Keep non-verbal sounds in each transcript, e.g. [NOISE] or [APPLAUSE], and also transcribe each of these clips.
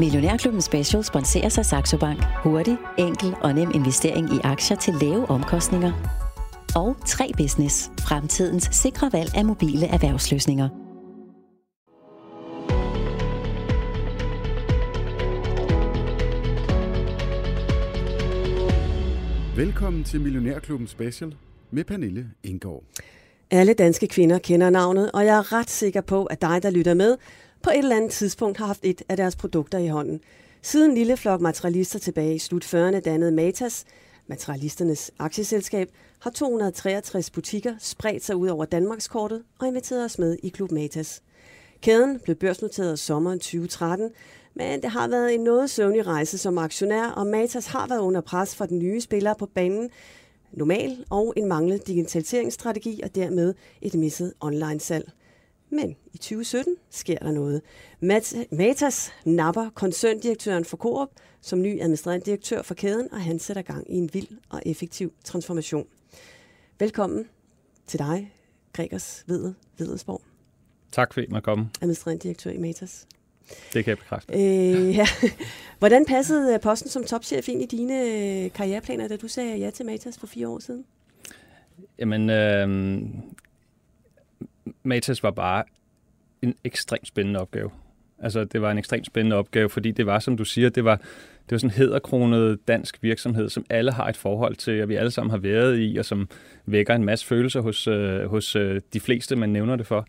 Millionærklubben Special sponserer sig Saxo Bank. Hurtig, enkel og nem investering i aktier til lave omkostninger. Og 3 Business. Fremtidens sikre valg af mobile erhvervsløsninger. Velkommen til Millionærklubben Special med Pernille Indgaard. Alle danske kvinder kender navnet, og jeg er ret sikker på, at dig, der lytter med, på et eller andet tidspunkt har haft et af deres produkter i hånden. Siden lille flok materialister tilbage i slut 40'erne dannede Matas, materialisternes aktieselskab, har 263 butikker spredt sig ud over Danmarkskortet og inviteret os med i Klub Matas. Kæden blev børsnoteret sommeren 2013, men det har været en noget søvnig rejse som aktionær, og Matas har været under pres for den nye spiller på banen, normal og en manglende digitaliseringsstrategi og dermed et misset online-salg. Men i 2017 sker der noget. Matas napper koncerndirektøren for Coop som ny administrerende direktør for kæden, og han sætter gang i en vild og effektiv transformation. Velkommen til dig, Gregers Vedel Vedelsborg. Tak fordi man kom. Administrerende direktør i Matas. Det kan jeg bekræfte. Øh, ja. Hvordan passede øh, posten som topchef ind i dine øh, karriereplaner, da du sagde ja til Matas for fire år siden? Jamen, øh, Matas var bare en ekstremt spændende opgave. Altså, det var en ekstremt spændende opgave, fordi det var, som du siger, det var, det var sådan en hederkronet dansk virksomhed, som alle har et forhold til, og vi alle sammen har været i, og som vækker en masse følelser hos, øh, hos øh, de fleste, man nævner det for.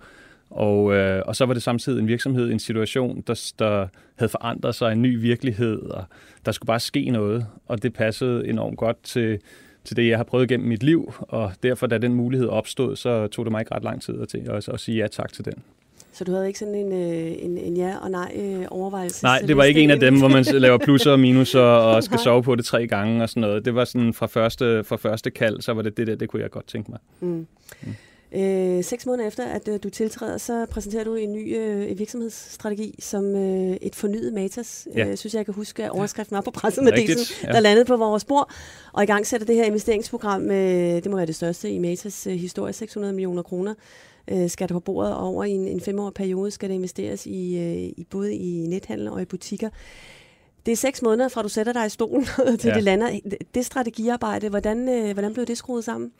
Og, øh, og så var det samtidig en virksomhed, en situation, der, der havde forandret sig, en ny virkelighed, og der skulle bare ske noget, og det passede enormt godt til, til det, jeg har prøvet gennem mit liv, og derfor, da den mulighed opstod, så tog det mig ikke ret lang tid at, at, at sige ja tak til den. Så du havde ikke sådan en, øh, en, en ja og nej øh, overvejelse? Nej, det var ikke en af dem, hvor man laver plusser og minuser [LAUGHS] og skal sove på det tre gange og sådan noget. Det var sådan fra første, fra første kald, så var det det der, det kunne jeg godt tænke mig. Mm. Mm. Øh, seks måneder efter, at øh, du tiltræder, så præsenterer du en ny øh, virksomhedsstrategi som øh, et fornyet Matas. Ja. Øh, synes jeg, jeg kan huske, at overskriften var på pressemeddelelsen, ja. der landede på vores spor. Og i gang sætter det her investeringsprogram, øh, det må være det største i Matas øh, historie, 600 millioner kroner øh, skal der på bordet, og over i en, en femårig periode skal der investeres i, øh, i både i nethandel og i butikker. Det er seks måneder fra du sætter dig i stolen [LAUGHS] til ja. det lander. Det strategiarbejde, hvordan, øh, hvordan blev det skruet sammen?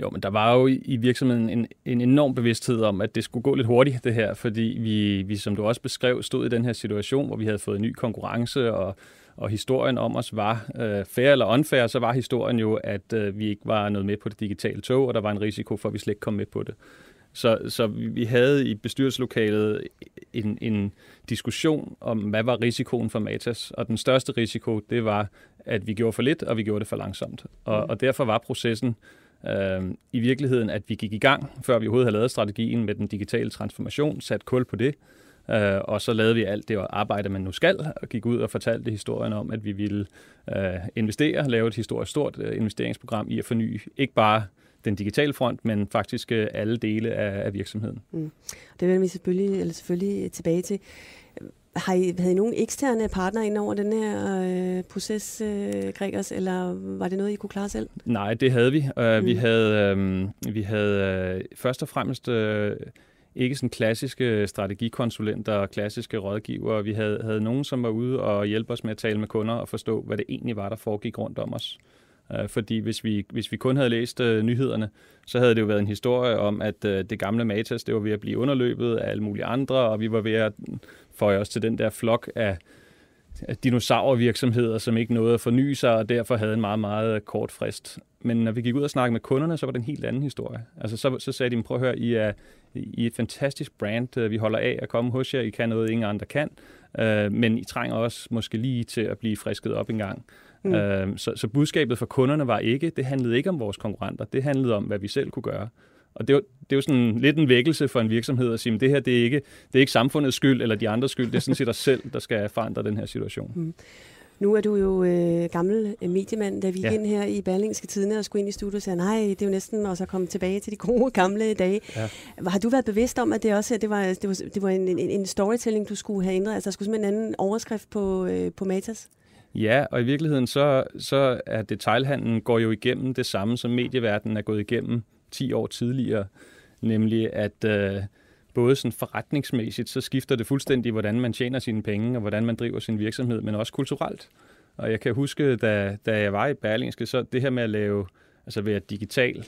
Jo, men der var jo i virksomheden en, en enorm bevidsthed om, at det skulle gå lidt hurtigt, det her, fordi vi, vi, som du også beskrev, stod i den her situation, hvor vi havde fået ny konkurrence, og, og historien om os var øh, fair eller unfair, så var historien jo, at øh, vi ikke var noget med på det digitale tog, og der var en risiko for, at vi slet ikke kom med på det. Så, så vi havde i bestyrelseslokalet en, en diskussion om, hvad var risikoen for Matas, og den største risiko, det var, at vi gjorde for lidt, og vi gjorde det for langsomt. Og, mm. og derfor var processen øh, i virkeligheden, at vi gik i gang, før vi overhovedet havde lavet strategien med den digitale transformation, sat kul på det, øh, og så lavede vi alt det arbejde, man nu skal, og gik ud og fortalte historien om, at vi ville øh, investere, lave et historisk stort øh, investeringsprogram i at forny ikke bare den digitale front, men faktisk øh, alle dele af, af virksomheden. Mm. Det vender vi selvfølgelig, eller selvfølgelig tilbage til. Har I, havde I nogen eksterne partner ind over den her øh, proces, øh, Gregers, eller var det noget, I kunne klare selv? Nej, det havde vi. Uh, mm. Vi havde, øh, vi havde øh, først og fremmest øh, ikke sådan klassiske strategikonsulenter og klassiske rådgivere. Vi havde, havde nogen, som var ude og hjælpe os med at tale med kunder og forstå, hvad det egentlig var, der foregik rundt om os. Øh, fordi hvis vi, hvis vi kun havde læst øh, nyhederne, så havde det jo været en historie om, at øh, det gamle Matas, det var ved at blive underløbet af alle mulige andre, og vi var ved at få os til den der flok af, af dinosaurvirksomheder, som ikke nåede at forny sig, og derfor havde en meget, meget kort frist. Men når vi gik ud og snakkede med kunderne, så var det en helt anden historie. Altså så, så sagde de, prøv at høre, I er, I er et fantastisk brand, vi holder af at komme hos jer, I kan noget, ingen andre kan, men I trænger også måske lige til at blive frisket op en gang. Mm. Øh, så, så budskabet for kunderne var ikke, det handlede ikke om vores konkurrenter, det handlede om, hvad vi selv kunne gøre. Og det er, jo, det er jo sådan lidt en vækkelse for en virksomhed at sige, at det her det er, ikke, det er ikke samfundets skyld eller de andres skyld, det er sådan set os selv, der skal forandre den her situation. Mm. Nu er du jo øh, gammel øh, mediemand, da vi ja. ind her i Berlingske Tidene og skulle ind i studiet og sagde, nej, det er jo næsten også at komme tilbage til de gode gamle dage. Ja. Har du været bevidst om, at det også det var, det var, det var en, en, en storytelling, du skulle have ændret? Altså, der skulle simpelthen en anden overskrift på, øh, på Matas? Ja, og i virkeligheden så, så er detailhandlen går jo igennem det samme, som medieverdenen er gået igennem 10 år tidligere, nemlig at øh, både sådan forretningsmæssigt, så skifter det fuldstændig, hvordan man tjener sine penge, og hvordan man driver sin virksomhed, men også kulturelt. Og jeg kan huske, da, da jeg var i Berlingske, så det her med at lave, altså være digital,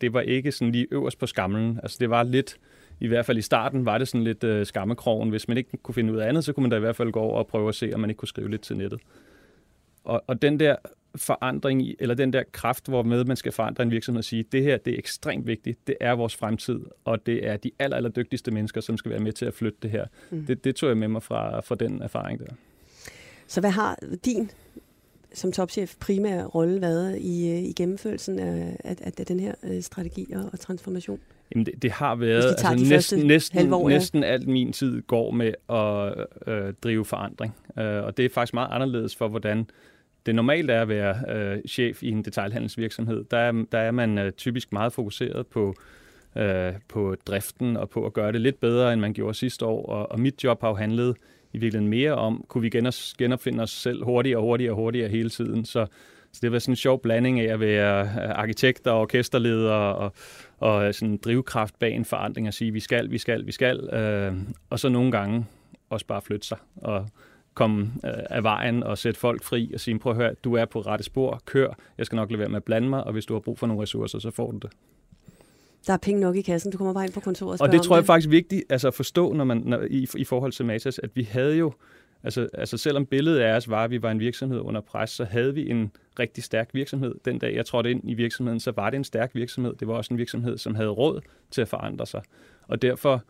det var ikke sådan lige øverst på skamlen. Altså det var lidt, i hvert fald i starten, var det sådan lidt øh, skammekrogen. Hvis man ikke kunne finde ud af andet, så kunne man da i hvert fald gå over og prøve at se, om man ikke kunne skrive lidt til nettet. Og, og den der forandring, eller den der kraft, hvor med man skal forandre en virksomhed og sige, det her det er ekstremt vigtigt, det er vores fremtid, og det er de aller, aller dygtigste mennesker, som skal være med til at flytte det her. Mm. Det, det tog jeg med mig fra, fra den erfaring der. Så hvad har din som topchef primære rolle været i, øh, i gennemførelsen af, af, af den her øh, strategi og, og transformation? Jamen det, det har været, altså næsten, næsten, halvår, ja. næsten alt min tid går med at øh, drive forandring. Øh, og det er faktisk meget anderledes for, hvordan det normalt er at være øh, chef i en detailhandelsvirksomhed. Der er, der er man øh, typisk meget fokuseret på, øh, på driften og på at gøre det lidt bedre, end man gjorde sidste år. Og, og mit job har jo handlet i virkeligheden mere om, kunne vi genopfinde os selv hurtigere og hurtigere og hurtigere hele tiden. Så, så det var sådan en sjov blanding af at være øh, arkitekt og orkesterleder og, og øh, sådan en drivkraft bag en forandring og sige, vi skal, vi skal, vi skal. Øh, og så nogle gange også bare flytte sig og komme øh, af vejen og sætte folk fri og sige, prøv at høre, du er på rette spor, kør, jeg skal nok lade være med at blande mig, og hvis du har brug for nogle ressourcer, så får du det. Der er penge nok i kassen, du kommer bare ind på kontoret og, og det tror jeg det. faktisk er vigtigt altså at forstå, når man, når, i, i forhold til Matas, at vi havde jo, altså, altså selvom billedet af os var, at vi var en virksomhed under pres, så havde vi en rigtig stærk virksomhed. Den dag jeg trådte ind i virksomheden, så var det en stærk virksomhed. Det var også en virksomhed, som havde råd til at forandre sig. Og derfor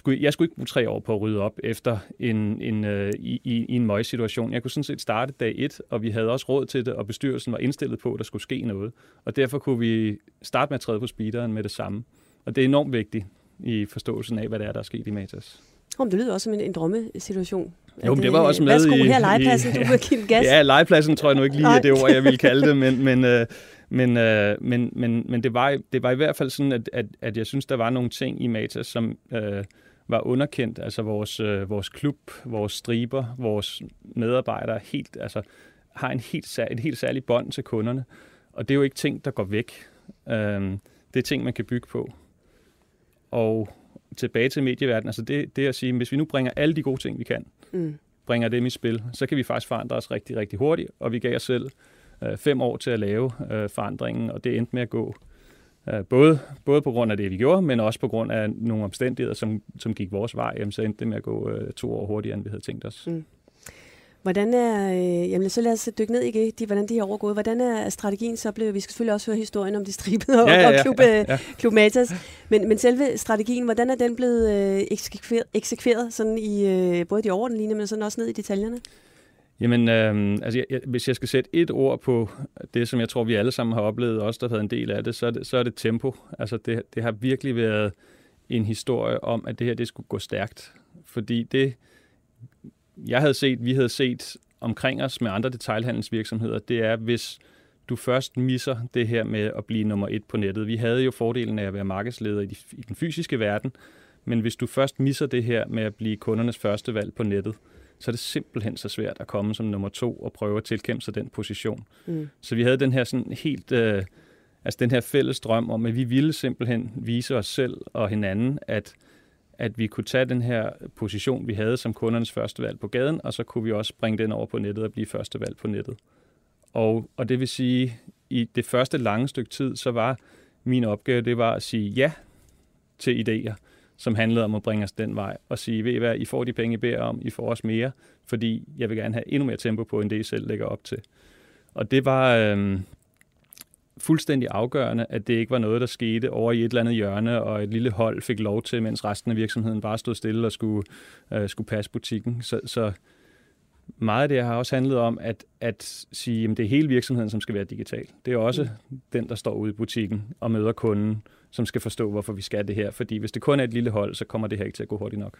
skulle, jeg skulle ikke bruge tre år på at rydde op efter en, en, uh, i, i, i en møgssituation. Jeg kunne sådan set starte dag et, og vi havde også råd til det, og bestyrelsen var indstillet på, at der skulle ske noget. Og derfor kunne vi starte med at træde på speederen med det samme. Og det er enormt vigtigt i forståelsen af, hvad det er, der er sket i Matas. Om det lyder også som en, en drømmesituation. Jo, men det var også med Værsgo, i... her legepladsen, [LAUGHS] du vil give gas. Ja, legepladsen tror jeg nu ikke lige er det ord, jeg ville kalde det, men, [LAUGHS] men, øh, men, øh, men, men, men det, var, det var i hvert fald sådan, at, at, at jeg synes, der var nogle ting i Matas, som øh, var underkendt. Altså vores, øh, vores klub, vores striber, vores medarbejdere helt, altså, har en helt, en helt særlig bånd til kunderne. Og det er jo ikke ting, der går væk. Øh, det er ting, man kan bygge på. Og tilbage til medieverdenen, altså det, det at sige, hvis vi nu bringer alle de gode ting, vi kan, mm. bringer dem i spil, så kan vi faktisk forandre os rigtig, rigtig hurtigt, og vi gav os selv øh, fem år til at lave øh, forandringen, og det endte med at gå både, både på grund af det, vi gjorde, men også på grund af nogle omstændigheder, som, som gik vores vej, jamen, så endte det med at gå øh, to år hurtigere, end vi havde tænkt os. Mm. Hvordan er, øh, jamen så lad os dykke ned i de, hvordan de har overgået. Hvordan er strategien så blevet? Vi skal selvfølgelig også høre historien om de stribede og, ja, ja, ja, og klub, ja, ja. klub Matas. Men, men selve strategien, hvordan er den blevet øh, eksekveret, eksekveret sådan i øh, både de overordnede linjer, men sådan også ned i detaljerne? Jamen, øh, altså, jeg, hvis jeg skal sætte et ord på det, som jeg tror, vi alle sammen har oplevet, også der har været en del af det, så er det, så er det tempo. Altså, det, det har virkelig været en historie om, at det her det skulle gå stærkt. Fordi det, jeg havde set, vi havde set omkring os med andre detailhandelsvirksomheder, det er, hvis du først misser det her med at blive nummer et på nettet. Vi havde jo fordelen af at være markedsleder i, de, i den fysiske verden, men hvis du først misser det her med at blive kundernes første valg på nettet, så er det simpelthen så svært at komme som nummer to og prøve at tilkæmpe sig den position. Mm. Så vi havde den her sådan helt, øh, altså den her fælles drøm om, at vi ville simpelthen vise os selv og hinanden, at at vi kunne tage den her position, vi havde som kundernes første valg på gaden, og så kunne vi også bringe den over på nettet og blive første valg på nettet. Og, og det vil sige, i det første lange stykke tid, så var min opgave, det var at sige ja til idéer, som handlede om at bringe os den vej, og sige, ved I hvad, I får de penge, I beder om, I får også mere, fordi jeg vil gerne have endnu mere tempo på, end det I selv lægger op til. Og det var, øh, fuldstændig afgørende, at det ikke var noget, der skete over i et eller andet hjørne, og et lille hold fik lov til, mens resten af virksomheden bare stod stille og skulle, øh, skulle passe butikken. Så, så meget af det har også handlet om at, at sige, at det er hele virksomheden, som skal være digital. Det er også mm. den, der står ude i butikken og møder kunden, som skal forstå, hvorfor vi skal det her. Fordi hvis det kun er et lille hold, så kommer det her ikke til at gå hurtigt nok.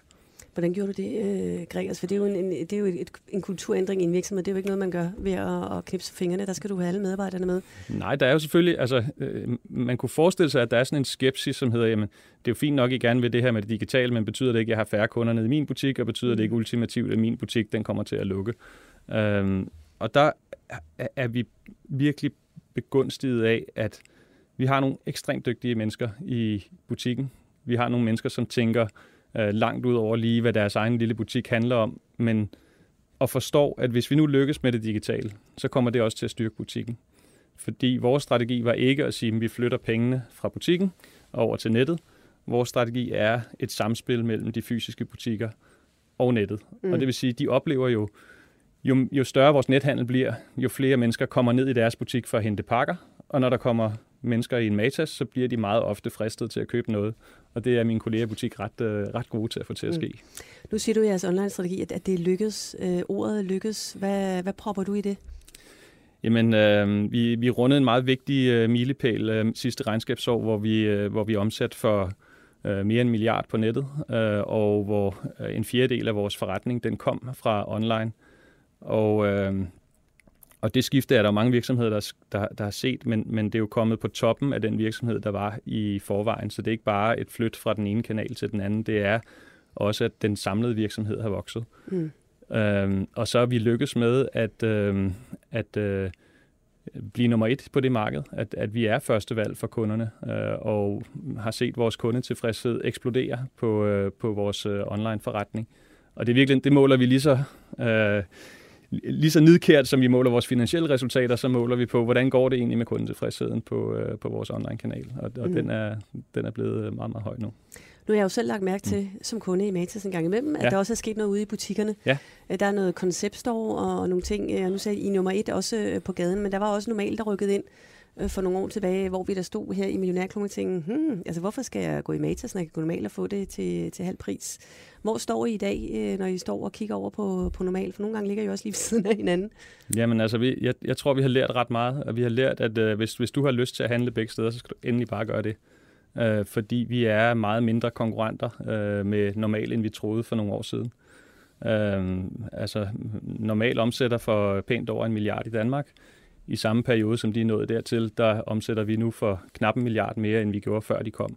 Hvordan gjorde du det, øh, Gregers? For det er jo, en, det er jo et, en kulturændring i en virksomhed. Det er jo ikke noget, man gør ved at, at knipse fingrene. Der skal du have alle medarbejderne med. Nej, der er jo selvfølgelig... Altså, øh, man kunne forestille sig, at der er sådan en skepsis, som hedder, jamen, det er jo fint nok, I gerne vil det her med det digitale, men betyder det ikke, at jeg har færre kunder nede i min butik, og betyder det ikke mm. ultimativt, at min butik den kommer til at lukke? Øhm, og der er vi virkelig begunstiget af, at vi har nogle ekstremt dygtige mennesker i butikken, Vi har nogle mennesker, som tænker øh, langt ud over lige, hvad deres egen lille butik handler om, men og forstår, at hvis vi nu lykkes med det digitale, så kommer det også til at styrke butikken. Fordi vores strategi var ikke at sige, at vi flytter pengene fra butikken over til nettet. Vores strategi er et samspil mellem de fysiske butikker og nettet. Mm. Og det vil sige, at de oplever jo, jo, jo større vores nethandel bliver, jo flere mennesker kommer ned i deres butik for at hente pakker. Og når der kommer mennesker i en Matas, så bliver de meget ofte fristet til at købe noget. Og det er mine kolleger i butik ret, øh, ret gode til at få til at mm. ske. Mm. Nu siger du i jeres online-strategi, at, at det lykkes. Øh, ordet lykkes. Hvad, hvad propper du i det? Jamen, øh, vi, vi rundede en meget vigtig øh, milepæl øh, sidste regnskabsår, hvor vi, øh, hvor vi omsat for øh, mere end en milliard på nettet, øh, og hvor øh, en fjerdedel af vores forretning, den kom fra online. Og, øh, og det skifte er der mange virksomheder, der, der, der har set, men, men det er jo kommet på toppen af den virksomhed, der var i forvejen. Så det er ikke bare et flyt fra den ene kanal til den anden, det er også, at den samlede virksomhed har vokset. Mm. Øhm, og så er vi lykkes med at, øh, at øh, blive nummer et på det marked, at, at vi er første valg for kunderne, øh, og har set vores kundetilfredshed eksplodere på, øh, på vores øh, online forretning. Og det er virkelig, det måler vi lige så, øh, lige så nidkært, som vi måler vores finansielle resultater, så måler vi på, hvordan går det egentlig med kundetilfredsheden på, øh, på vores online-kanal. Og, og mm. den, er, den er blevet meget, meget høj nu. Nu har jeg jo selv lagt mærke til, mm. som kunde i Matas en gang imellem, at ja. der også er sket noget ude i butikkerne. Ja. Øh, der er noget konceptstore og nogle ting. Øh, nu sagde I nummer et også øh, på gaden, men der var også normalt, der rykkede ind Øh, for nogle år tilbage, hvor vi der stod her i Millionærklubben og tænkte, hmm, altså hvorfor skal jeg gå i Matas, når jeg kan gå normalt og få det til, til halv pris? Hvor står I i dag, øh, når I står og kigger over på, på normal? For nogle gange ligger I også lige ved siden af hinanden. Jamen altså, vi, jeg, jeg tror, vi har lært ret meget, og vi har lært, at øh, hvis, hvis du har lyst til at handle begge steder, så skal du endelig bare gøre det øh, fordi vi er meget mindre konkurrenter øh, med normal, end vi troede for nogle år siden. Øh, altså, normal omsætter for pænt over en milliard i Danmark. I samme periode, som de nåede dertil, der omsætter vi nu for knap en milliard mere, end vi gjorde før de kom.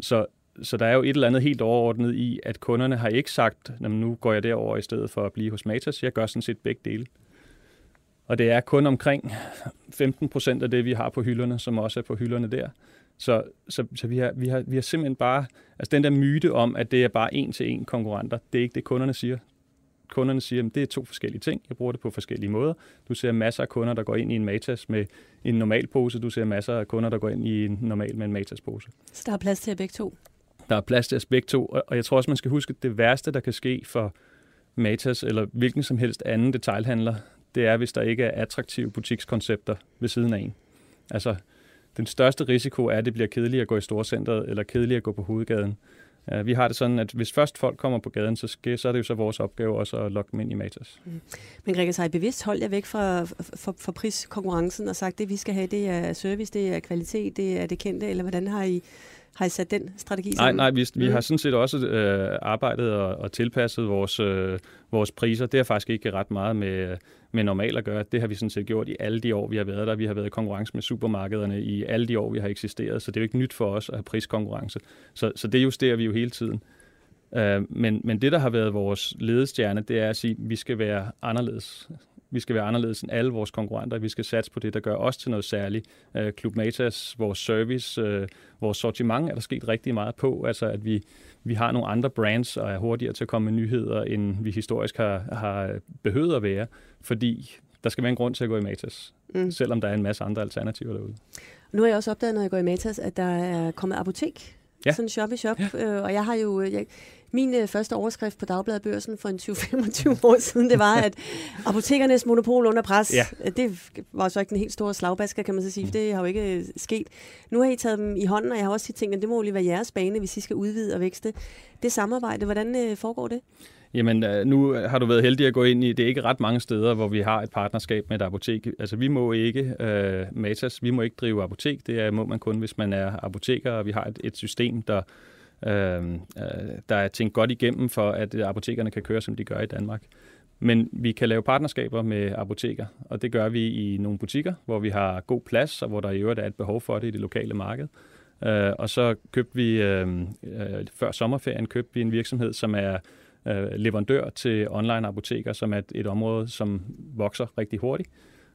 Så, så der er jo et eller andet helt overordnet i, at kunderne har ikke sagt, nu går jeg derover i stedet for at blive hos Matas. Jeg gør sådan set begge dele. Og det er kun omkring 15 procent af det, vi har på hylderne, som også er på hylderne der. Så, så, så vi, har, vi, har, vi har simpelthen bare, altså den der myte om, at det er bare en til en konkurrenter, det er ikke det, kunderne siger. Kunderne siger, at det er to forskellige ting. Jeg bruger det på forskellige måder. Du ser masser af kunder, der går ind i en Matas med en normal pose. Du ser masser af kunder, der går ind i en normal med en Matas-pose. Så der er plads til at begge to? Der er plads til at begge to. Og jeg tror også, man skal huske, at det værste, der kan ske for Matas eller hvilken som helst anden detailhandler, det er, hvis der ikke er attraktive butikskoncepter ved siden af en. Altså, den største risiko er, at det bliver kedeligt at gå i storcentret eller kedeligt at gå på hovedgaden. Øh, vi har det sådan, at hvis først folk kommer på gaden, så, skal, så er det jo så vores opgave også at lokke dem ind i Matas. Mm. Men Gregor, så har I bevidst holdt jer væk fra, fra, fra priskonkurrencen og sagt, at det vi skal have, det er service, det er kvalitet, det er det kendte, eller hvordan har I har I sat den strategi sammen? Nej, nej vi, vi mm. har sådan set også øh, arbejdet og, og tilpasset vores, øh, vores priser. Det har faktisk ikke ret meget med, med normalt at gøre. Det har vi sådan set gjort i alle de år, vi har været der. Vi har været i konkurrence med supermarkederne i alle de år, vi har eksisteret, så det er jo ikke nyt for os at have priskonkurrence. Så, så det justerer vi jo hele tiden. Øh, men, men det, der har været vores ledestjerne, det er at sige, at vi skal være anderledes. Vi skal være anderledes end alle vores konkurrenter. Vi skal satse på det, der gør os til noget særligt. Øh, Club Matas, vores service, øh, vores sortiment er der sket rigtig meget på. Altså, at vi, vi har nogle andre brands og er hurtigere til at komme med nyheder, end vi historisk har, har behøvet at være, fordi der skal være en grund til at gå i Matas, mm. selvom der er en masse andre alternativer derude. Nu har jeg også opdaget, når jeg går i Matas, at der er kommet apotek. Ja. Sådan en shop-i-shop. Ja. Øh, og jeg har jo... Jeg, min øh, første overskrift på Dagbladet Børsen for en 20-25 år siden, det var, at [LAUGHS] apotekernes monopol under pres. Ja. Øh, det var så ikke en helt stor slagbasker, kan man så sige, for det har jo ikke øh, sket. Nu har I taget dem i hånden, og jeg har også tænkt, at det må jo lige være jeres bane, hvis I skal udvide og vækste. Det samarbejde, hvordan øh, foregår det? Jamen, øh, nu har du været heldig at gå ind i, det er ikke ret mange steder, hvor vi har et partnerskab med et apotek. Altså, vi må ikke, uh, Matas, vi må ikke drive apotek. Det er, må man kun, hvis man er apoteker, og vi har et, et system, der Øhm, øh, der er tænkt godt igennem for, at øh, apotekerne kan køre, som de gør i Danmark. Men vi kan lave partnerskaber med apoteker, og det gør vi i nogle butikker, hvor vi har god plads, og hvor der i øvrigt er et behov for det i det lokale marked. Øh, og så købte vi, øh, øh, før sommerferien, købte vi en virksomhed, som er øh, leverandør til online apoteker, som er et, et område, som vokser rigtig hurtigt.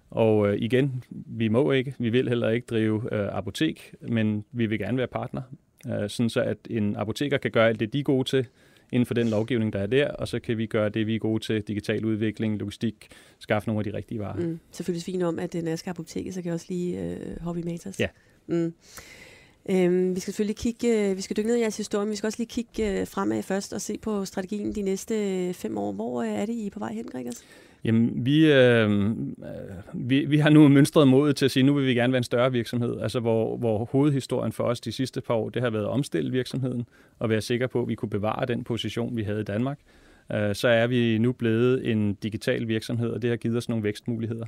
Og øh, igen, vi må ikke, vi vil heller ikke drive øh, apotek, men vi vil gerne være partner øh, sådan så at en apoteker kan gøre alt det, de er gode til, inden for den lovgivning, der er der, og så kan vi gøre det, vi er gode til, digital udvikling, logistik, skaffe nogle af de rigtige varer. Mm. Selvfølgelig fint om, at det er apoteket, så kan jeg også lige øh, Hobby Matas. Ja. Mm. Øhm, vi skal selvfølgelig kigge, øh, vi skal dykke ned i jeres historie, men vi skal også lige kigge øh, fremad først og se på strategien de næste øh, fem år. Hvor øh, er det, I er på vej hen, Gregers? Jamen, vi, øh, vi, vi har nu mønstret mod til at sige, at nu vil vi gerne være en større virksomhed, altså hvor, hvor hovedhistorien for os de sidste par år, det har været at omstille virksomheden og være sikker på, at vi kunne bevare den position, vi havde i Danmark. Øh, så er vi nu blevet en digital virksomhed, og det har givet os nogle vækstmuligheder.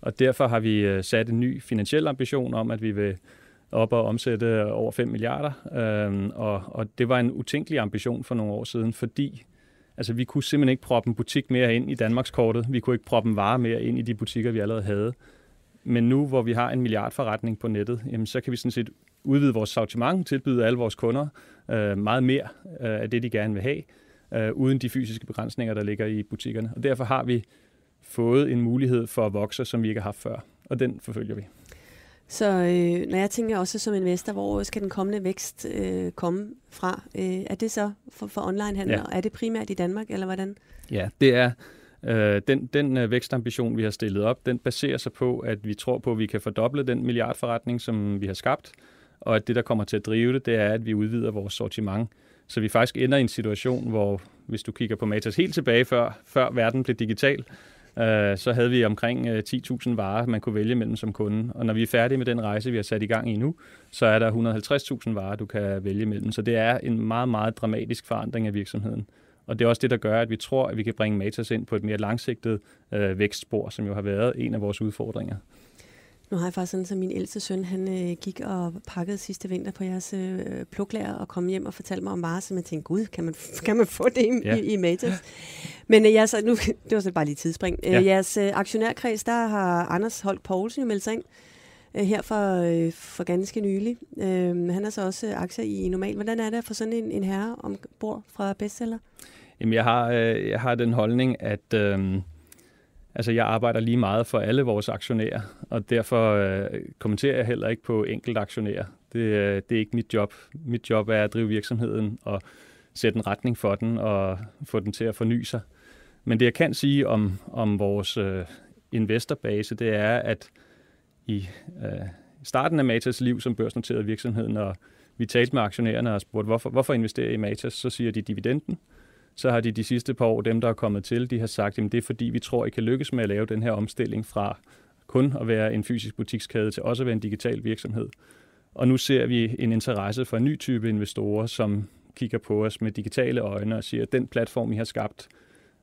Og derfor har vi øh, sat en ny finansiel ambition om, at vi vil op og omsætte over 5 milliarder. Øh, og, og det var en utænkelig ambition for nogle år siden, fordi Altså, vi kunne simpelthen ikke proppe en butik mere ind i Danmarkskortet. Vi kunne ikke proppe en vare mere ind i de butikker, vi allerede havde. Men nu, hvor vi har en milliardforretning på nettet, jamen, så kan vi sådan set udvide vores sortiment, tilbyde alle vores kunder øh, meget mere øh, af det, de gerne vil have, øh, uden de fysiske begrænsninger, der ligger i butikkerne. Og derfor har vi fået en mulighed for at vokse, som vi ikke har haft før, og den forfølger vi. Så øh, når jeg tænker også som investor, hvor skal den kommende vækst øh, komme fra? Øh, er det så for, for onlinehandler? Ja. Er det primært i Danmark, eller hvordan? Ja, det er øh, den, den øh, vækstambition, vi har stillet op, den baserer sig på, at vi tror på, at vi kan fordoble den milliardforretning, som vi har skabt, og at det, der kommer til at drive det, det er, at vi udvider vores sortiment. Så vi faktisk ender i en situation, hvor hvis du kigger på Matas helt tilbage før, før verden blev digital, øh, så havde vi omkring øh, 10.000 varer, man kunne vælge mellem som kunde. Og når vi er færdige med den rejse, vi har sat i gang i nu, så er der 150.000 varer, du kan vælge mellem. Så det er en meget, meget dramatisk forandring af virksomheden. Og det er også det, der gør, at vi tror, at vi kan bringe Matas ind på et mere langsigtet øh, vækstspor, som jo har været en af vores udfordringer. Nu har jeg faktisk sådan, at min ældste søn, han øh, gik og pakkede sidste vinter på jeres øh, pluklærer og kom hjem og fortalte mig om varer, så jeg tænkte, gud, kan man, kan man få det i, ja. i, i Matas? Men øh, så, nu, [LAUGHS] det var så bare lige tidsspring. Øh, ja. Øh, jeres øh, aktionærkreds, der har Anders Holk Poulsen jo meldt sig ind øh, her for, øh, for ganske nylig. Øh, han har så også øh, aktier i Normal. Hvordan er det for sådan en, en herre ombord fra bestseller? Jamen, jeg har, øh, jeg har den holdning, at... Øh, Altså, jeg arbejder lige meget for alle vores aktionærer, og derfor øh, kommenterer jeg heller ikke på enkelt aktionærer. Det, øh, det er ikke mit job. Mit job er at drive virksomheden og sætte en retning for den og få den til at forny sig. Men det, jeg kan sige om, om vores øh, investorbase, det er, at i øh, starten af Matas liv som børsnoteret virksomhed, når vi talte med aktionærerne og spurgte, hvorfor, hvorfor investere i Matas, så siger de dividenden så har de de sidste par år, dem der er kommet til, de har sagt, at det er fordi, vi tror, I kan lykkes med at lave den her omstilling fra kun at være en fysisk butikskæde til også at være en digital virksomhed. Og nu ser vi en interesse for en ny type investorer, som kigger på os med digitale øjne og siger, at den platform, I har skabt,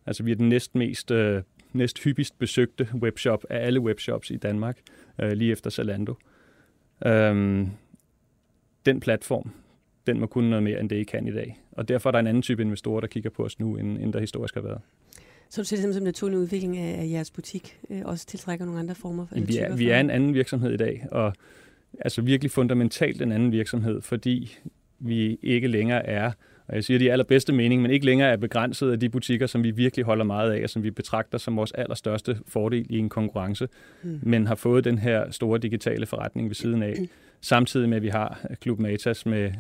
altså vi er den næst mest, øh, næst hyppigst besøgte webshop af alle webshops i Danmark, øh, lige efter Zalando. Øhm, den platform, den må kunne noget mere, end det I kan i dag. Og derfor er der en anden type investorer, der kigger på os nu, end, end der historisk har været. Så du ser det som en naturlig udvikling af, af jeres butik, øh, også tiltrækker nogle andre former for vi er, vi er en anden virksomhed i dag, og altså virkelig fundamentalt en anden virksomhed, fordi vi ikke længere er, og jeg siger det i allerbedste mening, men ikke længere er begrænset af de butikker, som vi virkelig holder meget af, og som vi betragter som vores allerstørste fordel i en konkurrence, mm. men har fået den her store digitale forretning ved siden af, [CLEARS THROAT] samtidig med, at vi har Klub Matas med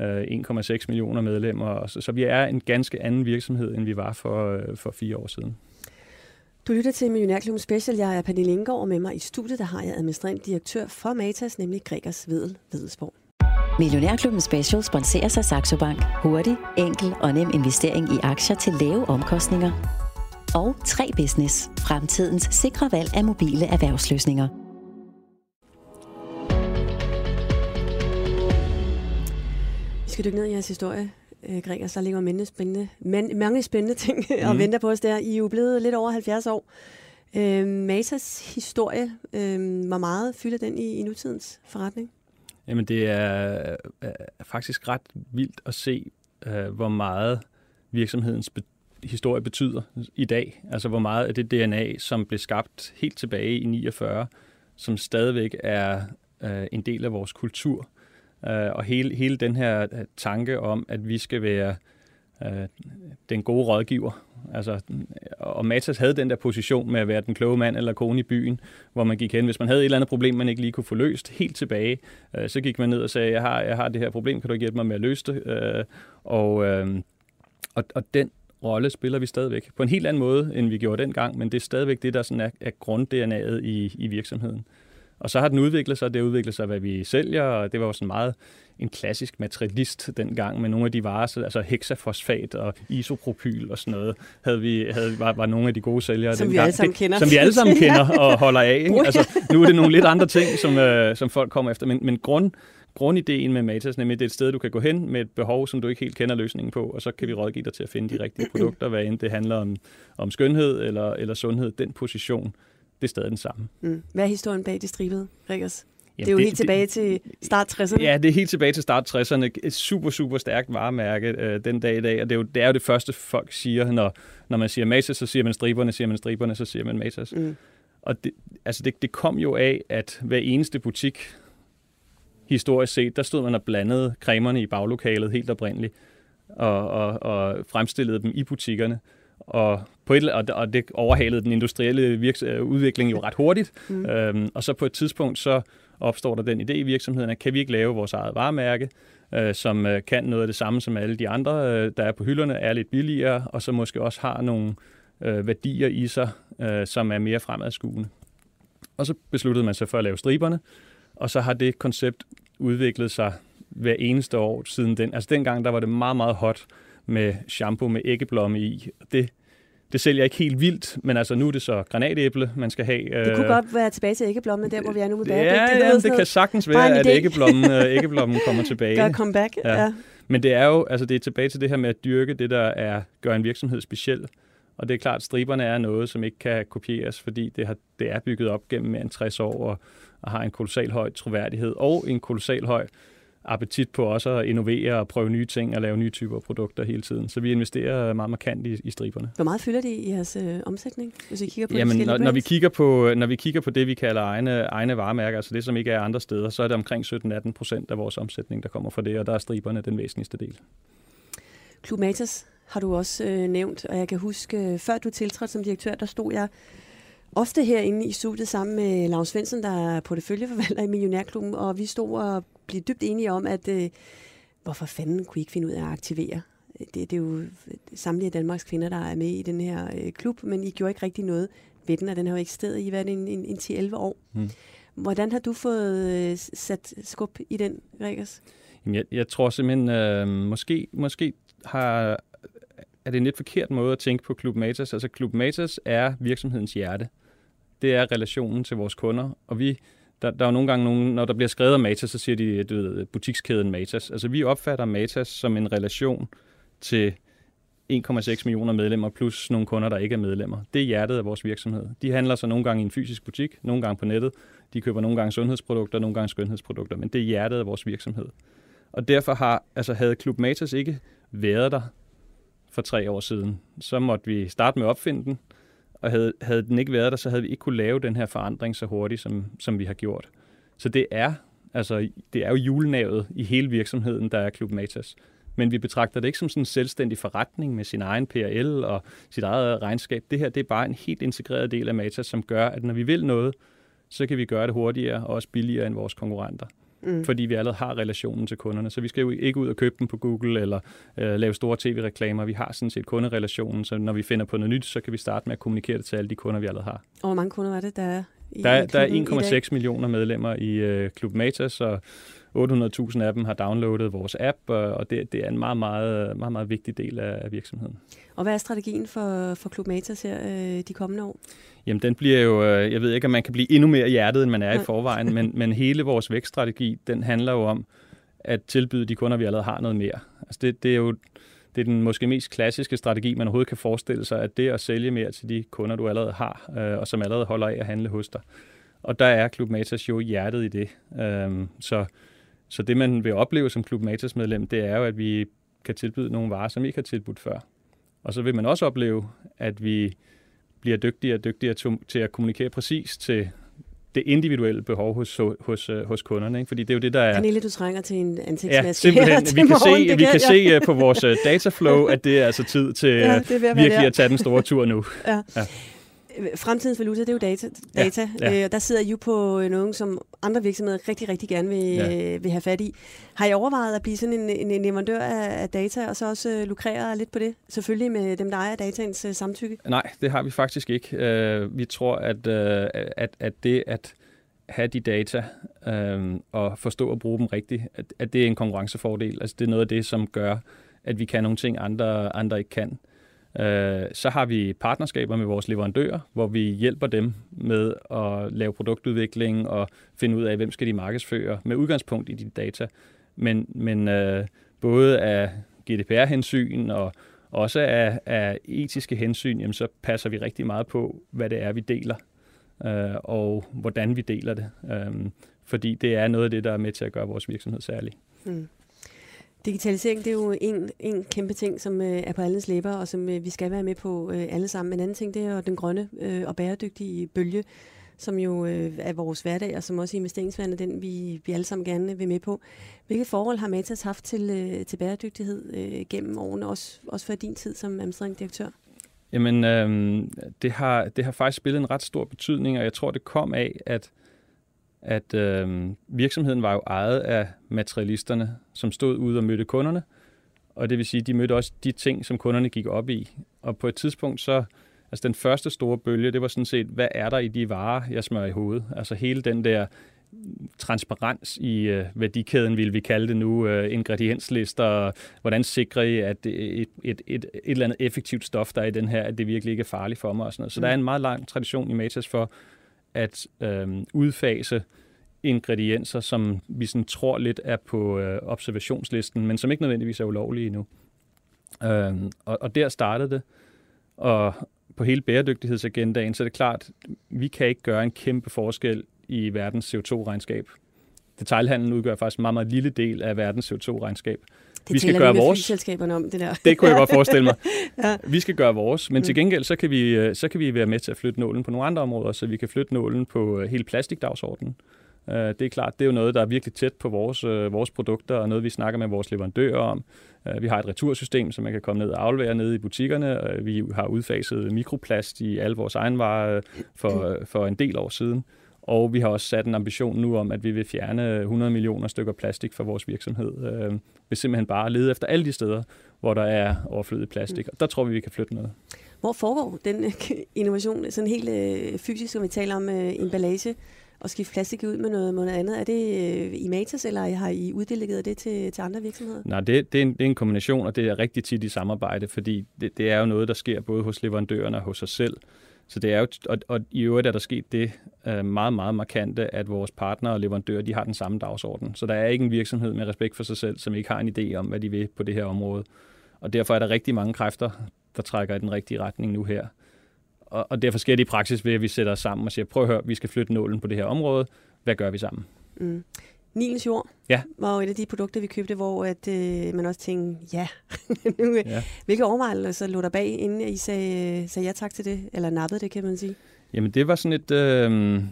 1,6 øh, millioner medlemmer. Så, så vi er en ganske anden virksomhed, end vi var for, øh, for fire år siden. Du lytter til Millionærklubben Special. Jeg er Pernille Ingaard, og med mig i studiet der har jeg administrerende direktør for Matas, nemlig Gregers Vedel Vedelsborg. Millionærklubben Special sponserer sig Saxo Bank. Hurtig, enkel og nem investering i aktier til lave omkostninger. Og 3 Business. Fremtidens sikre valg af mobile erhvervsløsninger. Skal dykke ned i jeres historie, øh, Gregers. Der ligger mange spændende, men, mange spændende ting mm. og venter på os der. I er jo blevet lidt over 70 år. Øh, Matas historie, øh, hvor meget fylder den i, i nutidens forretning? Jamen det er, er faktisk ret vildt at se, øh, hvor meget virksomhedens be- historie betyder i dag. Altså hvor meget af det DNA, som blev skabt helt tilbage i 49, som stadigvæk er øh, en del af vores kultur. Øh, og hele, hele den her øh, tanke om, at vi skal være øh, den gode rådgiver. Altså, og Matas havde den der position med at være den kloge mand eller kone i byen, hvor man gik hen. Hvis man havde et eller andet problem, man ikke lige kunne få løst helt tilbage, øh, så gik man ned og sagde, jeg har, jeg har det her problem, kan du ikke hjælpe mig med at løse det? Øh, og, øh, og, og den rolle spiller vi stadigvæk på en helt anden måde, end vi gjorde dengang, men det er stadigvæk det, der sådan er, er grund-DNA'et i, i virksomheden. Og så har den udviklet sig, det har udviklet sig, hvad vi sælger, og det var jo sådan meget en klassisk materialist dengang med nogle af de varer, altså hexafosfat og isopropyl og sådan noget, havde vi, havde, var, var nogle af de gode sælgere som dengang. vi alle sammen kender. Som vi alle sammen kender [LAUGHS] og holder af. Ikke? Altså, nu er det nogle lidt andre ting, som, øh, som folk kommer efter, men, men grund, grundideen med Matas, nemlig det er et sted, du kan gå hen med et behov, som du ikke helt kender løsningen på, og så kan vi rådgive dig til at finde de rigtige produkter, hvad end det handler om, om skønhed eller, eller sundhed. Den position, det er stadig den samme. Mm. Hvad er historien bag de stribede, Rikkers? Jamen, det er jo det, helt tilbage det, til start 60'erne. Ja, det er helt tilbage til start 60'erne. Et super, super stærkt varemærke øh, den dag i dag, og det er, jo, det er jo det første, folk siger, når, når man siger Matas, så siger man striberne, siger man striberne, så siger man Matas. Mm. Og det, altså det, det kom jo af, at hver eneste butik, historisk set, der stod man og blandede cremerne i baglokalet helt oprindeligt, og, og, og fremstillede dem i butikkerne. Og, på et, og det overhalede den industrielle virks, udvikling jo ret hurtigt. Mm. Øhm, og så på et tidspunkt, så opstår der den idé i virksomheden, at kan vi ikke lave vores eget varemærke, øh, som øh, kan noget af det samme som alle de andre, øh, der er på hylderne, er lidt billigere, og så måske også har nogle øh, værdier i sig, øh, som er mere fremadskuende. Og så besluttede man sig for at lave striberne, og så har det koncept udviklet sig hver eneste år siden den. Altså dengang, der var det meget, meget hot med shampoo med æggeblomme i. Det det sælger ikke helt vildt, men altså nu er det så granatæble, man skal have. Det kunne øh, godt være tilbage til æggeblommen, der hvor vi er nu med bæredygtigt. Ja, det, ja, det kan sagtens være, at æggeblommen, øh, [LAUGHS] æggeblommen kommer tilbage. Gør comeback, ja. ja. Men det er jo altså det er tilbage til det her med at dyrke det, der er gør en virksomhed speciel. Og det er klart, at striberne er noget, som ikke kan kopieres, fordi det, har, det er bygget op gennem mere end 60 år og, og har en kolossal høj troværdighed og en kolossal høj appetit på også at innovere og prøve nye ting og lave nye typer produkter hele tiden. Så vi investerer meget markant i, i striberne. Hvor meget fylder det i jeres øh, omsætning, hvis vi kigger på Jamen, når, når, vi kigger på, når vi kigger på det, vi kalder egne, egne varemærker, altså det, som ikke er andre steder, så er det omkring 17-18 procent af vores omsætning, der kommer fra det, og der er striberne den væsentligste del. Klub Matas har du også øh, nævnt, og jeg kan huske, øh, før du tiltrådte som direktør, der stod jeg ofte herinde i studiet sammen med Lars Svensson, der er porteføljeforvalter i Millionærklubben, og vi stod og blev dybt enige om, at øh, hvorfor fanden kunne I ikke finde ud af at aktivere? Det, det er jo samtlige Danmarks kvinder, der er med i den her øh, klub, men I gjorde ikke rigtig noget ved den, og den har jo eksisteret i været en, en, en 10-11 år. Hmm. Hvordan har du fået øh, sat skub i den, Rikkers? Jeg, jeg tror simpelthen, øh, måske, måske har, er det en lidt forkert måde at tænke på Klub Matas. Altså Klub Matas er virksomhedens hjerte det er relationen til vores kunder. Og vi, der, der er jo nogle gange, nogen, når der bliver skrevet om Matas, så siger de, du ved, butikskæden Matas. Altså vi opfatter Matas som en relation til 1,6 millioner medlemmer plus nogle kunder, der ikke er medlemmer. Det er hjertet af vores virksomhed. De handler så nogle gange i en fysisk butik, nogle gange på nettet. De køber nogle gange sundhedsprodukter, nogle gange skønhedsprodukter, men det er hjertet af vores virksomhed. Og derfor har, altså havde Klub Matas ikke været der for tre år siden, så måtte vi starte med at opfinde den, og havde, havde den ikke været der, så havde vi ikke kunne lave den her forandring så hurtigt, som, som vi har gjort. Så det er, altså, det er jo julenavet i hele virksomheden, der er Klub Matas. Men vi betragter det ikke som sådan en selvstændig forretning med sin egen PRL og sit eget regnskab. Det her det er bare en helt integreret del af Matas, som gør, at når vi vil noget, så kan vi gøre det hurtigere og også billigere end vores konkurrenter mm. fordi vi allerede har relationen til kunderne. Så vi skal jo ikke ud og købe dem på Google eller øh, lave store tv-reklamer. Vi har sådan set kunderelationen, så når vi finder på noget nyt, så kan vi starte med at kommunikere det til alle de kunder, vi allerede har. Og hvor mange kunder er det, der er i Der, der er 1,6 millioner medlemmer i øh, Klub Matas, og 800.000 af dem har downloadet vores app, og det, det er en meget, meget, meget, meget vigtig del af virksomheden. Og hvad er strategien for, for Klub Matas her øh, de kommende år? Jamen, den bliver jo, øh, jeg ved ikke, om man kan blive endnu mere hjertet, end man er i forvejen, men, men hele vores vækststrategi, den handler jo om at tilbyde de kunder, vi allerede har noget mere. Altså det, det er jo det er den måske mest klassiske strategi, man overhovedet kan forestille sig, at det at sælge mere til de kunder, du allerede har, øh, og som allerede holder af at handle hos dig. Og der er Klub Matas jo hjertet i det. Øh, så, så det, man vil opleve som Klub Matas medlem, det er jo, at vi kan tilbyde nogle varer, som I ikke har tilbudt før. Og så vil man også opleve, at vi bliver dygtigere og dygtigere til at kommunikere præcis til det individuelle behov hos, hos, hos kunderne. Ikke? Fordi det er jo det, der er... Pernille, du trænger til en ansigtsmaske Ja, simpelthen. Vi kan, morgen, se, vi kan ja. se på vores dataflow, at det er altså tid til ja, virkelig at tage den store tur nu. Ja. ja. Fremtidens valuta, det er jo data. data. Ja, ja. Øh, der sidder I jo på nogen, som andre virksomheder rigtig, rigtig gerne vil, ja. vil have fat i. Har I overvejet at blive sådan en, en, en leverandør af, af data, og så også uh, lukrere lidt på det? Selvfølgelig med dem, der ejer dataens uh, samtykke. Nej, det har vi faktisk ikke. Uh, vi tror, at, uh, at, at det at have de data uh, og forstå at bruge dem rigtigt, at, at det er en konkurrencefordel. Altså det er noget af det, som gør, at vi kan nogle ting, andre, andre ikke kan. Øh, så har vi partnerskaber med vores leverandører, hvor vi hjælper dem med at lave produktudvikling og finde ud af, hvem skal de markedsføre med udgangspunkt i de data. Men, men øh, både af GDPR-hensyn og også af, af etiske hensyn, jamen, så passer vi rigtig meget på, hvad det er, vi deler, øh, og hvordan vi deler det. Øh, fordi det er noget af det, der er med til at gøre vores virksomhed særlig. Mm. Digitalisering, det er jo en, en kæmpe ting, som øh, er på alles læber, og som øh, vi skal være med på øh, alle sammen. En anden ting, det er jo den grønne øh, og bæredygtige bølge, som jo øh, er vores hverdag, og som også i investeringsværende den, vi, vi alle sammen gerne vil med på. Hvilke forhold har Matas haft til, øh, til bæredygtighed øh, gennem årene, også, også for din tid som administrerende direktør? Jamen, øh, det, har, det har faktisk spillet en ret stor betydning, og jeg tror, det kom af, at at øh, virksomheden var jo ejet af materialisterne, som stod ude og mødte kunderne, og det vil sige, de mødte også de ting, som kunderne gik op i. Og på et tidspunkt så, altså den første store bølge, det var sådan set, hvad er der i de varer, jeg smører i hovedet? Altså hele den der transparens i øh, værdikæden, vil vi kalde det nu, øh, ingredienslister, hvordan sikrer I, at et, et, et, et, eller andet effektivt stof, der er i den her, at det virkelig ikke er farligt for mig og sådan noget. Så mm. der er en meget lang tradition i Matas for at øh, udfase ingredienser, som vi sådan tror lidt er på øh, observationslisten, men som ikke nødvendigvis er ulovlige endnu. Øh, og, og der startede det. Og på hele bæredygtighedsagendaen, så er det klart, vi kan ikke gøre en kæmpe forskel i verdens CO2-regnskab. Detailhandlen udgør faktisk en meget, meget lille del af verdens CO2-regnskab. Det vi skal gøre vores. om, det der. Det kunne jeg godt forestille mig. [LAUGHS] ja. Vi skal gøre vores, men mm. til gengæld så kan, vi, øh, så kan vi være med til at flytte nålen på nogle andre områder, så vi kan flytte nålen på øh, hele plastikdagsordenen. Øh, det er klart, det er jo noget, der er virkelig tæt på vores, vores produkter, og noget, vi snakker med vores leverandører om. Vi har et retursystem, som man kan komme ned og aflevere nede i butikkerne. Vi har udfaset mikroplast i alle vores egenvarer for, for en del år siden. Og vi har også sat en ambition nu om, at vi vil fjerne 100 millioner stykker plastik fra vores virksomhed. Øh, vi simpelthen bare lede efter alle de steder, hvor der er overflødig plastik. Mm. Og der tror vi, vi kan flytte noget. Hvor foregår den øh, [LAUGHS] innovation sådan helt øh, fysisk, som vi taler om øh, emballage, og skifte plastik ud med noget, med noget andet? Er det øh, i Matas, eller har I uddelegeret det til, til andre virksomheder? Nej, det, det, er en, det er en kombination, og det er rigtig tit i samarbejde, fordi det, det er jo noget, der sker både hos leverandørerne og hos os selv. Så det er jo, og, og i øvrigt er der sket det øh, meget, meget markante, at vores partnere og leverandører, de har den samme dagsorden. Så der er ikke en virksomhed med respekt for sig selv, som ikke har en idé om, hvad de vil på det her område. Og derfor er der rigtig mange kræfter, der trækker i den rigtige retning nu her. Og, og derfor sker det i praksis ved, at vi sætter os sammen og siger, prøv at høre, vi skal flytte nålen på det her område. Hvad gør vi sammen? Mm. Nilens jord ja. var jo et af de produkter, vi købte, hvor at, øh, man også tænkte, ja. [LAUGHS] nu, ja. Hvilke overvejelser lå der bag, inden I sagde, sagde ja tak til det, eller nappede det, kan man sige? Jamen det var sådan et, øh,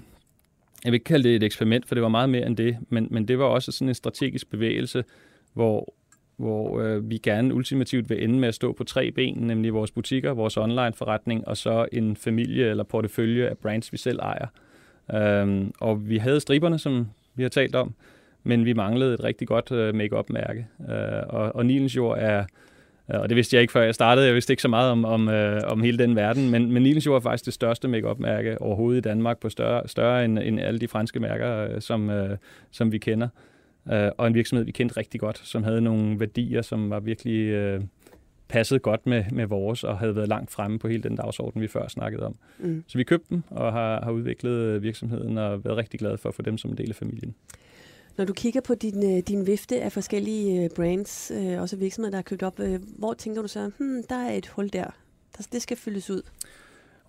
jeg vil ikke kalde det et eksperiment, for det var meget mere end det, men, men det var også sådan en strategisk bevægelse, hvor, hvor øh, vi gerne ultimativt vil ende med at stå på tre ben, nemlig vores butikker, vores online forretning, og så en familie eller portefølje af brands, vi selv ejer. Øh, og vi havde striberne, som vi har talt om, men vi manglede et rigtig godt øh, make-up-mærke. Øh, og, og Nilens Jord er, øh, og det vidste jeg ikke før jeg startede, jeg vidste ikke så meget om, om, øh, om hele den verden, men, men Nilens Jord er faktisk det største make-up-mærke overhovedet i Danmark, på større, større end, end alle de franske mærker, øh, som, øh, som vi kender. Øh, og en virksomhed, vi kendte rigtig godt, som havde nogle værdier, som var virkelig... Øh, passede godt med, med vores, og havde været langt fremme på hele den dagsorden, vi før snakkede om. Mm. Så vi købte dem, og har, har udviklet virksomheden, og været rigtig glade for at få dem som en del af familien. Når du kigger på din, øh, din vifte af forskellige øh, brands, øh, også virksomheder, der er købt op, hvor tænker du så, hmm, der er et hul der, det skal fyldes ud?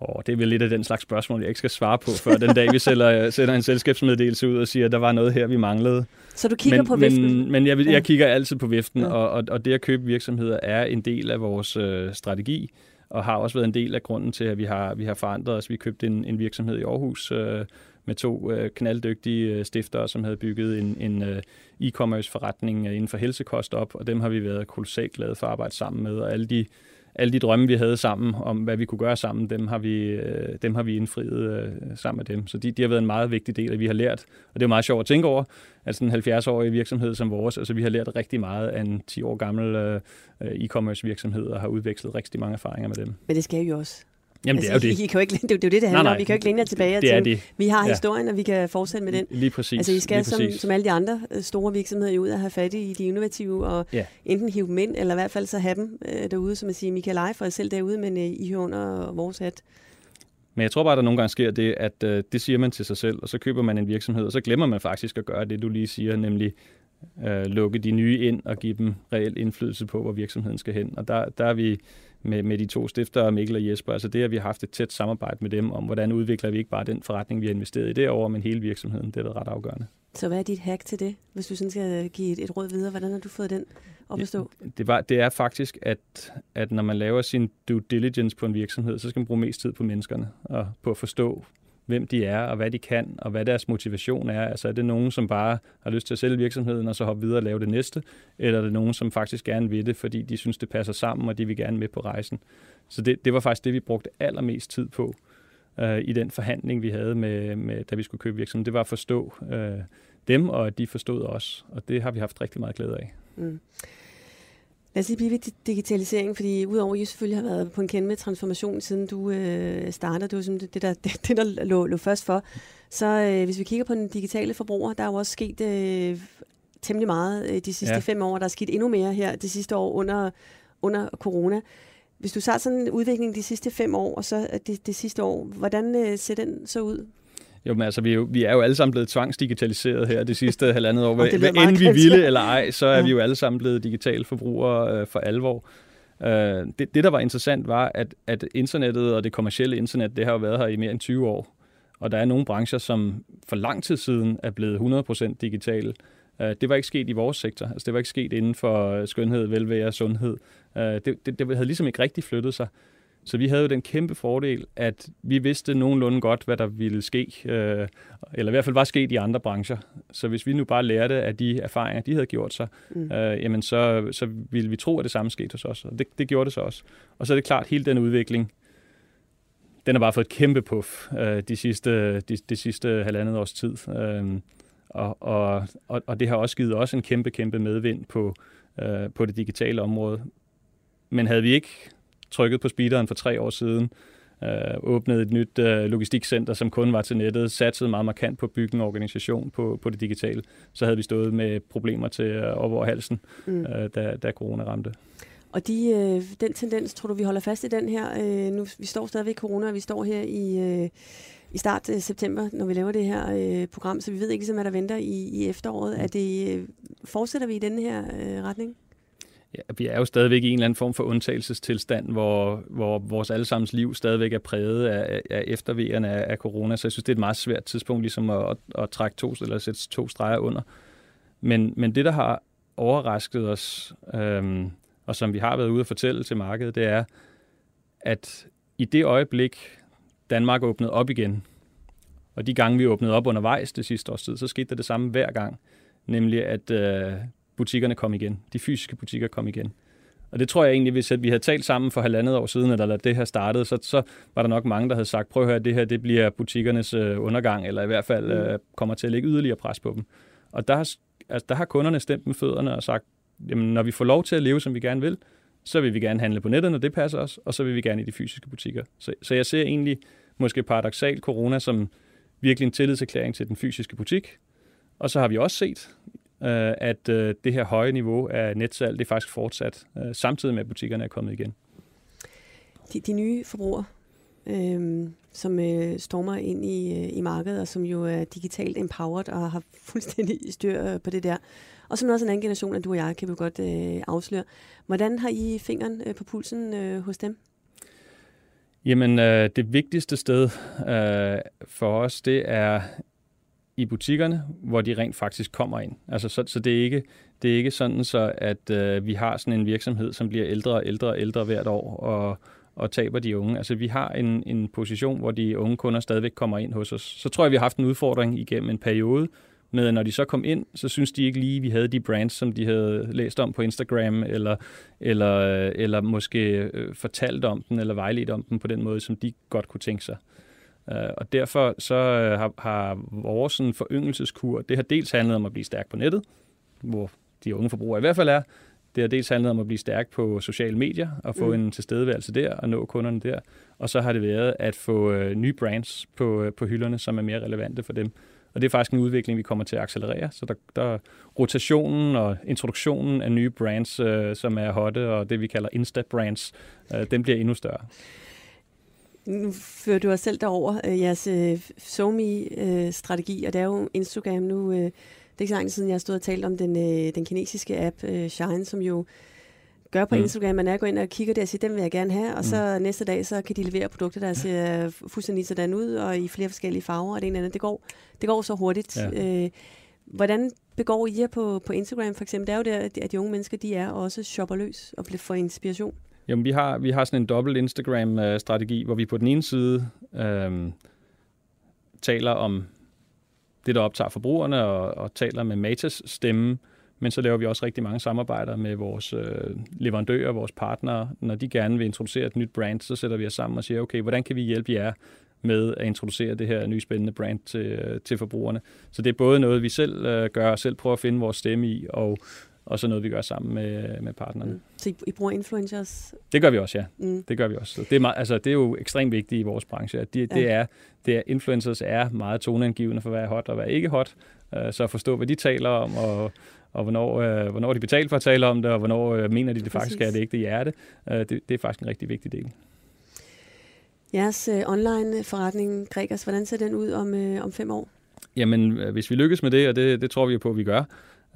Oh, det er vel lidt af den slags spørgsmål, jeg ikke skal svare på, før den dag, vi sælger, [LAUGHS] sender en selskabsmeddelelse ud og siger, at der var noget her, vi manglede. Så du kigger men, på viften? Men, men jeg, jeg kigger altid på viften, ja. og, og, og det at købe virksomheder er en del af vores øh, strategi. og har også været en del af grunden til, at vi har, vi har forandret os. Vi købte en, en virksomhed i Aarhus øh, med to øh, knalddygtige øh, stiftere, som havde bygget en, en øh, e-commerce forretning øh, inden for helsekost op, og dem har vi været kolossalt glade for at arbejde sammen med, og alle de alle de drømme, vi havde sammen om, hvad vi kunne gøre sammen, dem har vi, øh, dem har vi indfriet øh, sammen med dem. Så de, de har været en meget vigtig del, at vi har lært, og det er meget sjovt at tænke over, at sådan en 70-årig virksomhed som vores, altså vi har lært rigtig meget af en 10 år gammel øh, øh, e-commerce virksomhed og har udvekslet rigtig mange erfaringer med dem. Men det skal jo også. Jamen, altså, det er jo det. I, kan jo ikke, [LAUGHS] det, er jo det, det handler nej, nej, om. Vi kan jo ikke længere tilbage og tænke, det. vi har historien, ja. og vi kan fortsætte med den. Lige præcis. Altså, I skal som, som alle de andre øh, store virksomheder ud og have fat i de innovative, og ja. enten hive dem ind, eller i hvert fald så have dem øh, derude, som at sige, Michael Eje for selv derude, men øh, I hører under vores hat. Men jeg tror bare, at der nogle gange sker det, at øh, det siger man til sig selv, og så køber man en virksomhed, og så glemmer man faktisk at gøre det, du lige siger, nemlig øh, lukke de nye ind og give dem reel indflydelse på, hvor virksomheden skal hen. Og der, der er vi med, med de to stiftere, Mikkel og Jesper. Altså det, at vi har haft et tæt samarbejde med dem om, hvordan udvikler vi ikke bare den forretning, vi har investeret i derovre, men hele virksomheden. Det er da ret afgørende. Så hvad er dit hack til det, hvis du sådan skal give et, et råd videre? Hvordan har du fået den op at stå? Det, var, det er faktisk, at, at når man laver sin due diligence på en virksomhed, så skal man bruge mest tid på menneskerne og på at forstå, hvem de er, og hvad de kan, og hvad deres motivation er. Altså er det nogen, som bare har lyst til at sælge virksomheden, og så hoppe videre og lave det næste, eller er det nogen, som faktisk gerne vil det, fordi de synes, det passer sammen, og de vil gerne med på rejsen. Så det, det var faktisk det, vi brugte allermest tid på øh, i den forhandling, vi havde, med, med, da vi skulle købe virksomheden. Det var at forstå øh, dem, og at de forstod os, og det har vi haft rigtig meget glæde af. Mm. Lad os lige blive ved digitalisering, fordi udover at I selvfølgelig har været på en med transformation, siden du øh, startede, det var sådan det, det, der, det, [LAUGHS] det der lå, lå først for, så øh, hvis vi kigger på den digitale forbruger, der er jo også sket øh, temmelig meget øh, de sidste ja. fem år. Der er sket endnu mere her de sidste år under, under corona. Hvis du tager sådan en udvikling de sidste fem år, og så det, det sidste år, hvordan øh, ser den så ud? Jo, men altså, vi er jo, vi er jo alle sammen blevet tvangsdigitaliseret her det sidste [LAUGHS] halvandet år. Hvad end vi ville eller ej, så er ja. vi jo alle sammen blevet digitale forbrugere øh, for alvor. Øh, det, det, der var interessant, var, at, at internettet og det kommercielle internet, det har jo været her i mere end 20 år. Og der er nogle brancher, som for lang tid siden er blevet 100% digitale. Øh, det var ikke sket i vores sektor. Altså, det var ikke sket inden for skønhed, velvære og sundhed. Øh, det, det, det havde ligesom ikke rigtig flyttet sig. Så vi havde jo den kæmpe fordel, at vi vidste nogenlunde godt, hvad der ville ske, øh, eller i hvert fald var sket i andre brancher. Så hvis vi nu bare lærte af de erfaringer, de havde gjort sig, mm. øh, jamen så, så ville vi tro, at det samme skete hos os, og det, det gjorde det så også. Og så er det klart, hele den udvikling, den har bare fået et kæmpe puff øh, de, sidste, de, de sidste halvandet års tid. Øh, og, og, og, og det har også givet os en kæmpe, kæmpe medvind på, øh, på det digitale område. Men havde vi ikke trykket på speederen for tre år siden, øh, åbnede et nyt øh, logistikcenter, som kun var til nettet, satsede meget markant på at bygge en organisation på, på det digitale, så havde vi stået med problemer til øh, over halsen, mm. øh, da, da corona ramte. Og de, øh, den tendens, tror du, vi holder fast i den her? Øh, nu, vi står stadigvæk i corona, og vi står her i, øh, i start af september, når vi laver det her øh, program, så vi ved ikke, hvad der venter i, i efteråret. Mm. Er det, øh, fortsætter vi i den her øh, retning? Ja, vi er jo stadigvæk i en eller anden form for undtagelsestilstand, hvor, hvor vores allesammens liv stadigvæk er præget af, af eftervejerne af, af corona, så jeg synes, det er et meget svært tidspunkt ligesom at, at, at trække to, eller sætte to streger under. Men, men det, der har overrasket os, øhm, og som vi har været ude at fortælle til markedet, det er, at i det øjeblik, Danmark åbnede op igen, og de gange, vi åbnede op undervejs det sidste års tid, så skete der det samme hver gang. Nemlig, at øh, butikkerne kom igen. De fysiske butikker kom igen. Og det tror jeg egentlig, hvis vi havde talt sammen for halvandet år siden, eller det her startede, så, så var der nok mange, der havde sagt, prøv at høre, det her det bliver butikkernes øh, undergang, eller i hvert fald mm. øh, kommer til at lægge yderligere pres på dem. Og der har, altså, der har kunderne stemt med fødderne og sagt, jamen, når vi får lov til at leve, som vi gerne vil, så vil vi gerne handle på nettet, når det passer os, og så vil vi gerne i de fysiske butikker. Så, så jeg ser egentlig måske paradoxalt corona som virkelig en tillidserklæring til den fysiske butik. Og så har vi også set øh, at øh, det her høje niveau af netsalg, det er faktisk fortsat, øh, samtidig med at butikkerne er kommet igen. De, de nye forbrugere, øh, som øh, stormer ind i, øh, i markedet, og som jo er digitalt empowered og har fuldstændig styr øh, på det der, og som også en anden generation, at du og jeg kan vi godt øh, afsløre. Hvordan har I fingeren øh, på pulsen øh, hos dem? Jamen, øh, det vigtigste sted øh, for os, det er i butikkerne, hvor de rent faktisk kommer ind. Altså, så, så det, er ikke, det er ikke sådan, så at øh, vi har sådan en virksomhed, som bliver ældre og ældre og ældre hvert år, og, og taber de unge. Altså vi har en, en position, hvor de unge kunder stadigvæk kommer ind hos os. Så tror jeg, vi har haft en udfordring igennem en periode, med at når de så kom ind, så synes de ikke lige, at vi havde de brands, som de havde læst om på Instagram, eller, eller, eller måske øh, fortalt om den, eller vejledt om den på den måde, som de godt kunne tænke sig. Uh, og derfor så uh, har, har vores sådan, foryngelseskur, det har dels handlet om at blive stærk på nettet, hvor de unge forbrugere i hvert fald er. Det har dels handlet om at blive stærk på sociale medier og få mm. en tilstedeværelse der og nå kunderne der. Og så har det været at få uh, nye brands på, uh, på hylderne, som er mere relevante for dem. Og det er faktisk en udvikling, vi kommer til at accelerere. Så der, der rotationen og introduktionen af nye brands, øh, som er hotte, og det vi kalder Insta-brands, øh, den bliver endnu større. Nu fører du os selv derover øh, jeres øh, SoMe-strategi, og det er jo Instagram nu. Øh, det er ikke så lang siden, jeg har stået og talt om den, øh, den kinesiske app øh, Shine, som jo gør på mm. Instagram, man er går ind og kigger der og siger, den vil jeg gerne have, og mm. så næste dag, så kan de levere produkter, der ser fuldstændig sådan ud, og i flere forskellige farver, og det ene eller andet. Det går, det går så hurtigt. Ja. Øh, hvordan begår I jer på, på Instagram for eksempel? Det er jo der, at de unge mennesker, de er også shopper løs og får inspiration. Jamen, vi har, vi har sådan en dobbelt Instagram-strategi, hvor vi på den ene side øh, taler om det, der optager forbrugerne, og, og taler med Matas stemme, men så laver vi også rigtig mange samarbejder med vores øh, leverandører, vores partnere. Når de gerne vil introducere et nyt brand, så sætter vi os sammen og siger, okay, hvordan kan vi hjælpe jer med at introducere det her nye spændende brand til, øh, til forbrugerne. Så det er både noget, vi selv øh, gør, og selv prøver at finde vores stemme i, og, og så noget, vi gør sammen med, med partnerne. Mm. Så I, I bruger influencers? Det gør vi også, ja. Mm. Det gør vi også. Så det, er meget, altså, det er jo ekstremt vigtigt i vores branche, at de, ja. det, er, det er, influencers er meget toneangivende for, hvad er hot og hvad er ikke hot. Uh, så at forstå, hvad de taler om, og, og hvornår, uh, hvornår de betaler for at tale om det, og hvornår uh, mener de det Præcis. faktisk er det ægte hjerte. Uh, det, det er faktisk en rigtig vigtig del. Jeres uh, online forretning, Gregers, hvordan ser den ud om, uh, om fem år? Jamen, hvis vi lykkes med det, og det, det tror vi på, at vi gør,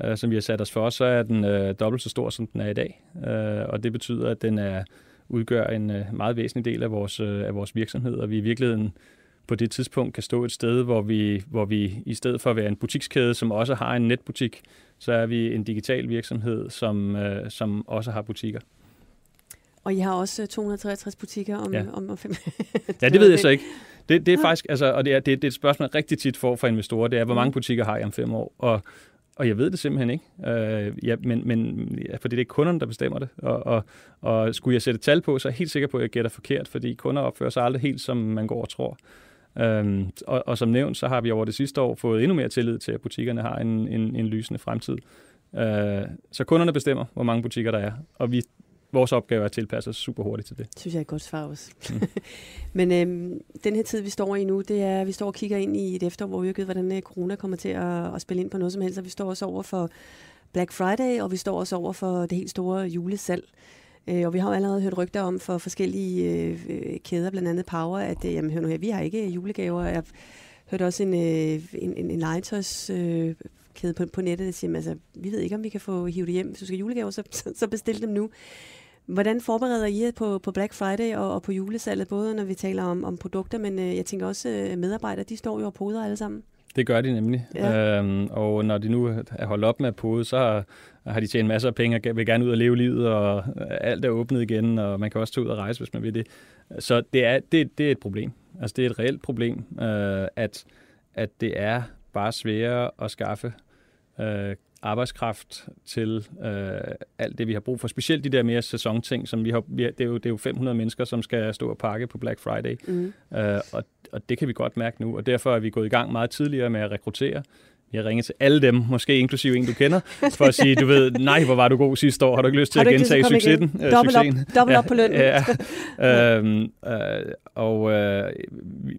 uh, som vi har sat os for, så er den uh, dobbelt så stor, som den er i dag. Uh, og det betyder, at den er udgør en uh, meget væsentlig del af vores, uh, af vores virksomhed, og vi i virkeligheden på det tidspunkt kan stå et sted, hvor vi, hvor vi i stedet for at være en butikskæde, som også har en netbutik, så er vi en digital virksomhed, som, uh, som også har butikker. Og I har også 263 butikker om, ja. om, om fem... [LAUGHS] ja, det ved jeg så ikke. Det, det er faktisk, altså, og det er, det, det er et spørgsmål, jeg rigtig tit får fra investorer, det er, hvor mange mm. butikker har jeg om fem år? Og, og jeg ved det simpelthen ikke. Øh, ja, men, men, ja, fordi det er kunderne, der bestemmer det. Og, og, og skulle jeg sætte tal på, så er jeg helt sikker på, at jeg gætter forkert, fordi kunder opfører sig aldrig helt, som man går og tror. Øhm, og, og som nævnt, så har vi over det sidste år fået endnu mere tillid til, at butikkerne har en, en, en lysende fremtid. Øh, så kunderne bestemmer, hvor mange butikker der er, og vi vores opgave er at tilpasse os super hurtigt til det. Det synes jeg er et godt svar også. Mm. [LAUGHS] Men øhm, den her tid, vi står i nu, det er, at vi står og kigger ind i et efterår, hvor vi ved, hvordan øh, corona kommer til at, at spille ind på noget som helst. Og vi står også over for Black Friday, og vi står også over for det helt store julesalg. Øh, og vi har jo allerede hørt rygter om for forskellige øh, kæder, blandt andet Power, at øh, jamen, hør nu her, vi har ikke julegaver. Jeg hørte også en, øh, en, en, en legetøjs øh, kæde på, på nettet, der siger, altså, vi ved ikke, om vi kan få hivet det hjem. Hvis du skal julegaver, så, så bestil dem nu. Hvordan forbereder I jer på, på Black Friday og, og på julesalget, både når vi taler om, om produkter, men øh, jeg tænker også øh, medarbejdere, de står jo og poder alle sammen. Det gør de nemlig. Ja. Øhm, og når de nu er holdt op med at pode, så har, har de tjent masser af penge og vil gerne ud og leve livet, og alt er åbnet igen, og man kan også tage ud og rejse, hvis man vil det. Så det er, det, det er et problem. Altså det er et reelt problem, øh, at, at det er bare sværere at skaffe øh, arbejdskraft til øh, alt det, vi har brug for. Specielt de der mere sæsonting, som vi har, vi det, er jo, det er jo 500 mennesker, som skal stå og pakke på Black Friday. Mm. Øh, og, og det kan vi godt mærke nu, og derfor er vi gået i gang meget tidligere med at rekruttere. Vi har ringet til alle dem, måske inklusive en, du kender, [LAUGHS] for at sige, du ved, nej, hvor var du god sidste år, har du ikke lyst til at gentage succesen? Igen? Dobbelt op, dobbelt op på løn. Ja, ja. [LAUGHS] øhm, øh, og øh,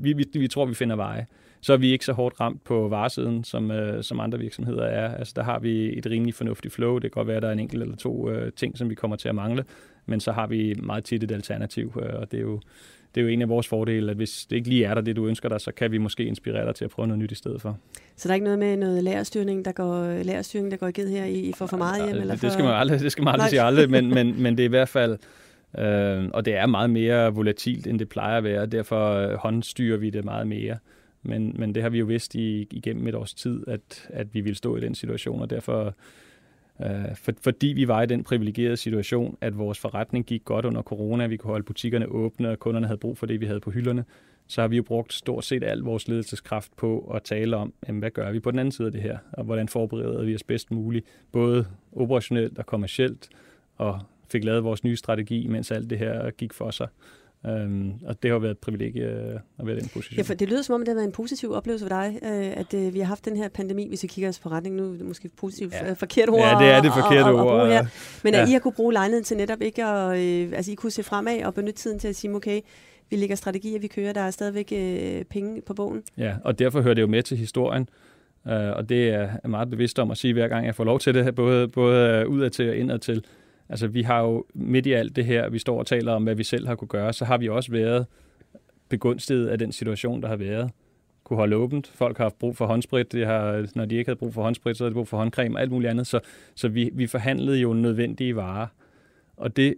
vi, vi, vi tror, vi finder veje så er vi ikke så hårdt ramt på varesiden, som, øh, som andre virksomheder er. Altså, der har vi et rimelig fornuftigt flow. Det kan godt være, at der er en enkelt eller to øh, ting, som vi kommer til at mangle, men så har vi meget tit et alternativ, øh, og det er jo det er jo en af vores fordele, at hvis det ikke lige er der, det du ønsker dig, så kan vi måske inspirere dig til at prøve noget nyt i stedet for. Så der er ikke noget med noget lærerstyring, der går, lærerstyring, der går givet her i for for meget hjem? Eller for... Det skal man aldrig, det skal man aldrig sige aldrig, men, men, [LAUGHS] men det er i hvert fald, øh, og det er meget mere volatilt, end det plejer at være, derfor øh, håndstyrer vi det meget mere. Men, men det har vi jo vidst i, igennem et års tid, at, at vi ville stå i den situation, og derfor Øh, for, fordi vi var i den privilegerede situation, at vores forretning gik godt under corona, vi kunne holde butikkerne åbne, og kunderne havde brug for det, vi havde på hylderne, så har vi jo brugt stort set al vores ledelseskraft på at tale om, jamen, hvad gør vi på den anden side af det her, og hvordan forbereder vi os bedst muligt, både operationelt og kommercielt, og fik lavet vores nye strategi, mens alt det her gik for sig. Um, og det har været et privilegie øh, at være i den position. Ja, for det lyder som om, det har været en positiv oplevelse for dig, øh, at øh, vi har haft den her pandemi, hvis vi kigger os på retning nu, måske positivt ja. forkert ord. Ja, det er det forkerte at, at ord. Her. Men at I har kunne bruge lejligheden til netop ikke at, øh, altså I kunne se fremad og benytte tiden til at sige, okay, vi lægger strategier, vi kører, der er stadigvæk øh, penge på bogen. Ja, og derfor hører det jo med til historien, uh, og det er jeg meget bevidst om at sige, hver gang jeg får lov til det, både, både udad til og indad til. Altså, vi har jo midt i alt det her, vi står og taler om, hvad vi selv har kunne gøre, så har vi også været begunstiget af den situation, der har været. Kunne holde åbent. Folk har haft brug for håndsprit. De har, når de ikke havde brug for håndsprit, så havde de brug for håndcreme og alt muligt andet. Så, så vi, vi forhandlede jo nødvendige varer. Og det,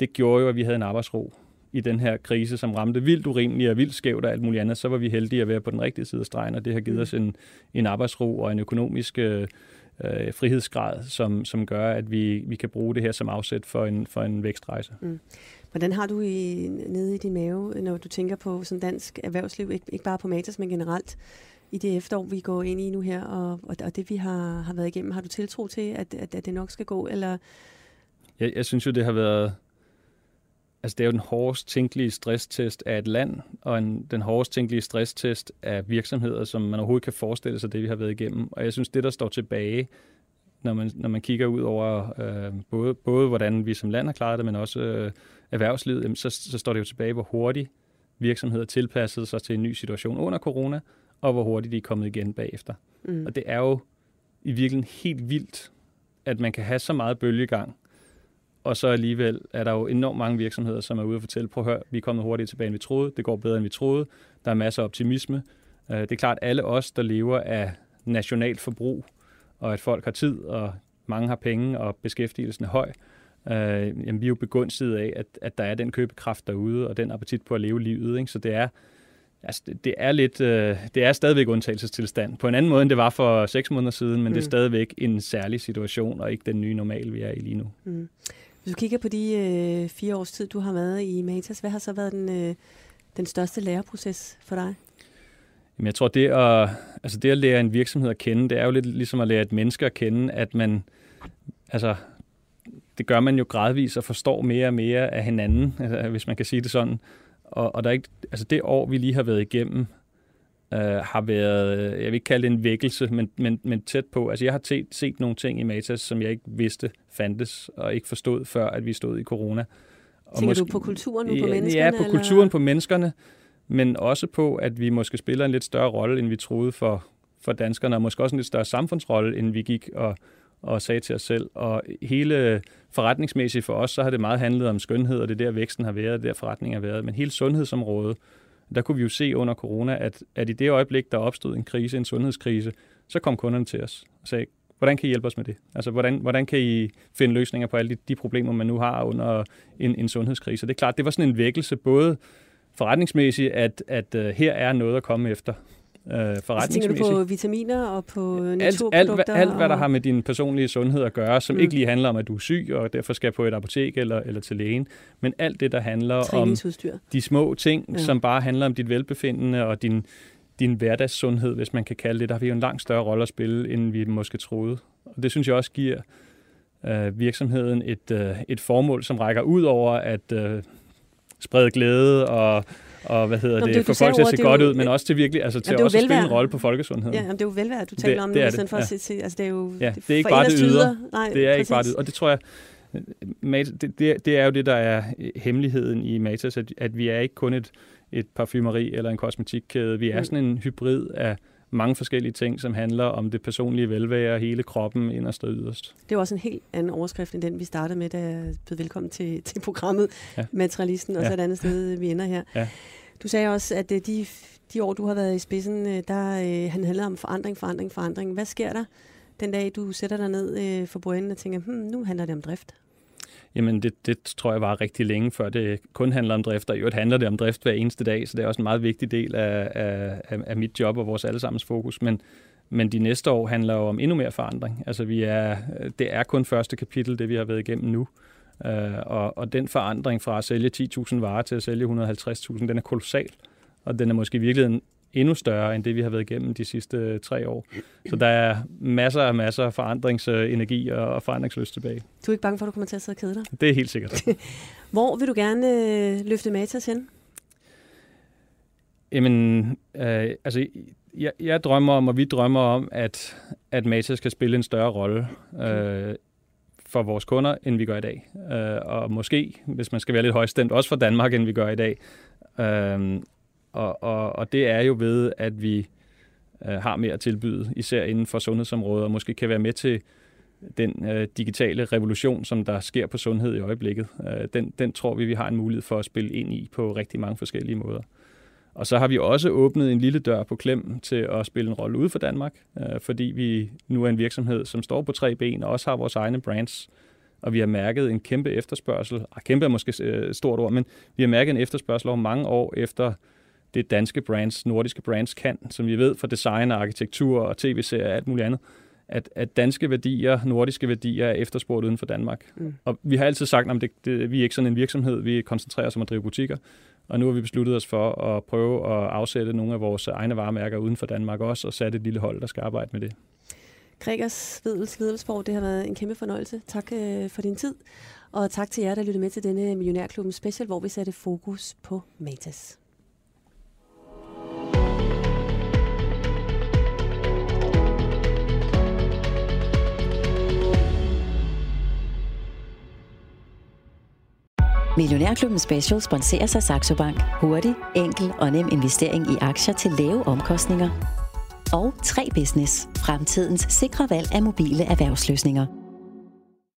det gjorde jo, at vi havde en arbejdsro i den her krise, som ramte vildt urimeligt og vildt skævt og alt muligt andet, så var vi heldige at være på den rigtige side af stregen, og det har givet mm. os en, en arbejdsro og en økonomisk øh, øh, frihedsgrad, som, som gør, at vi, vi kan bruge det her som afsæt for en, for en vækstrejse. Mm. Hvordan har du i, nede i din mave, når du tænker på sådan dansk erhvervsliv, ikke, ikke bare på Matas, men generelt, i det efterår, vi går ind i nu her, og, og, og det vi har, har været igennem, har du tiltro til, at, at, at det nok skal gå, eller? Jeg, jeg synes jo, det har været Altså, det er jo den hårdest tænkelige stresstest af et land, og en, den hårdest tænkelige stresstest af virksomheder, som man overhovedet kan forestille sig, det vi har været igennem. Og jeg synes, det der står tilbage, når man, når man kigger ud over øh, både, både, hvordan vi som land har klaret det, men også øh, erhvervslivet, jamen, så, så står det jo tilbage, hvor hurtigt virksomheder tilpassede sig til en ny situation under corona, og hvor hurtigt de er kommet igen bagefter. Mm. Og det er jo i virkeligheden helt vildt, at man kan have så meget bølgegang, og så alligevel er der jo enormt mange virksomheder, som er ude og fortælle, prøv at høre, vi er kommet hurtigt tilbage, end vi troede, det går bedre, end vi troede, der er masser af optimisme. Øh, det er klart, alle os, der lever af nationalt forbrug, og at folk har tid, og mange har penge, og beskæftigelsen er høj, øh, jamen, vi er jo begunstiget af, at, at der er den købekraft derude, og den appetit på at leve livet. Ikke? Så det er, altså, det, det er lidt, øh, det er stadigvæk undtagelsestilstand. På en anden måde, end det var for seks måneder siden, men mm. det er mm. stadigvæk en særlig situation, og ikke den nye normal, vi er i lige nu. Mm. Hvis du kigger på de øh, fire års tid, du har været i Matas, hvad har så været den, øh, den største læreproces for dig? Jamen, jeg tror, det at, altså det at lære en virksomhed at kende, det er jo lidt ligesom at lære et menneske at kende, at man, altså, det gør man jo gradvist og forstår mere og mere af hinanden, altså, hvis man kan sige det sådan. Og, og der er ikke, altså det år, vi lige har været igennem, øh, har været, jeg vil ikke kalde det en vækkelse, men, men, men tæt på. Altså jeg har set, set nogle ting i Matas, som jeg ikke vidste fandtes, og ikke forstod før, at vi stod i corona. Og Tænker måske, du på kulturen nu, på menneskerne? Ja, på eller? kulturen, på menneskerne, men også på, at vi måske spiller en lidt større rolle, end vi troede for, for danskerne, og måske også en lidt større samfundsrolle, end vi gik og, og sagde til os selv. Og hele forretningsmæssigt for os, så har det meget handlet om skønhed, og det er der væksten har været, det der forretning har været. Men hele sundhedsområdet, der kunne vi jo se under corona, at, at i det øjeblik, der opstod en krise, en sundhedskrise, så kom kunderne til os og sagde, hvordan kan I hjælpe os med det? Altså, hvordan, hvordan kan I finde løsninger på alle de, de problemer, man nu har under en, en sundhedskrise? Det er klart, det var sådan en vækkelse, både forretningsmæssigt, at, at uh, her er noget at komme efter, øh, forretningsmæssigt. Tænker du på vitaminer og på naturprodukter? Alt, alt, alt, hvad der har med din personlige sundhed at gøre, som mm. ikke lige handler om, at du er syg, og derfor skal på et apotek eller, eller til lægen, men alt det, der handler om de små ting, ja. som bare handler om dit velbefindende og din, din hverdagssundhed, hvis man kan kalde det, der har vi jo en langt større rolle at spille, end vi måske troede. Og det synes jeg også giver øh, virksomheden et, øh, et formål, som rækker ud over at øh, sprede glæde og og hvad hedder Nå, det, det for folk til at se godt ud, men også til virkelig, altså til jamen, også at spille en rolle på folkesundheden. Ja, jamen, det er jo velvære, du taler det, om det, nu, i stedet for ja. at se, altså det er jo ja, det er ikke bare det yder. Nej, det er præcis. ikke bare det. Og det tror jeg, det, det, det er jo det, der er hemmeligheden i Matas, at, at vi er ikke kun et, et parfumeri eller en kosmetikkæde. Vi er mm. sådan en hybrid af mange forskellige ting, som handler om det personlige velvære, hele kroppen, inderst og yderst. Det er også en helt anden overskrift end den, vi startede med, da jeg bød velkommen til, til programmet ja. Materialisten, og ja. så et andet sted, vi ender her. Ja. Du sagde også, at øh, de, de år, du har været i spidsen, øh, der øh, han handler om forandring, forandring, forandring. Hvad sker der den dag, du sætter dig ned for bordenden og tænker, hmm, nu handler det om drift? Jamen, det, det tror jeg var rigtig længe, før det kun handler om drift, og i øvrigt handler det om drift hver eneste dag, så det er også en meget vigtig del af, af, af mit job og vores allesammens fokus. Men, Men de næste år handler jo om endnu mere forandring. Altså vi er, det er kun første kapitel, det vi har været igennem nu. Øh, og, og den forandring fra at sælge 10.000 varer til at sælge 150.000, den er kolossal. Og den er måske virkelig endnu større end det, vi har været igennem de sidste tre år. Så der er masser af masser af forandringsenergi og forandringsløst tilbage. Du er ikke bange for, at du kommer til at sidde og kede dig? Det er helt sikkert. [LAUGHS] Hvor vil du gerne øh, løfte Matas hen? Jamen, øh, altså, jeg, jeg drømmer om, og vi drømmer om, at, at Matas skal spille en større rolle øh, for vores kunder, end vi gør i dag. Øh, og måske, hvis man skal være lidt højstemt, også for Danmark, end vi gør i dag. Øh, og, og, og det er jo ved, at vi øh, har mere at tilbyde, især inden for sundhedsområdet, og måske kan være med til den øh, digitale revolution, som der sker på sundhed i øjeblikket. Øh, den, den tror vi, vi har en mulighed for at spille ind i på rigtig mange forskellige måder. Og så har vi også åbnet en lille dør på klem til at spille en rolle ude for Danmark, øh, fordi vi nu er en virksomhed, som står på tre ben og også har vores egne brands. Og vi har mærket en kæmpe efterspørgsel. Ah, kæmpe er måske et øh, stort ord, men vi har mærket en efterspørgsel over mange år efter det danske brands, nordiske brands kan, som vi ved fra design og arkitektur og tv-serier og alt muligt andet, at, at danske værdier, nordiske værdier er efterspurgt uden for Danmark. Mm. Og vi har altid sagt, at det, det, vi er ikke sådan en virksomhed, vi koncentrerer os om at drive butikker. Og nu har vi besluttet os for at prøve at afsætte nogle af vores egne varemærker uden for Danmark også, og sat et lille hold, der skal arbejde med det. Gregers Vedels Vedelsborg, det har været en kæmpe fornøjelse. Tak øh, for din tid, og tak til jer, der lyttede med til denne Millionærklubben Special, hvor vi satte fokus på Matas. Millionærklubben Special sponserer sig Saxo Bank. Hurtig, enkel og nem investering i aktier til lave omkostninger. Og 3 Business. Fremtidens sikre valg af mobile erhvervsløsninger.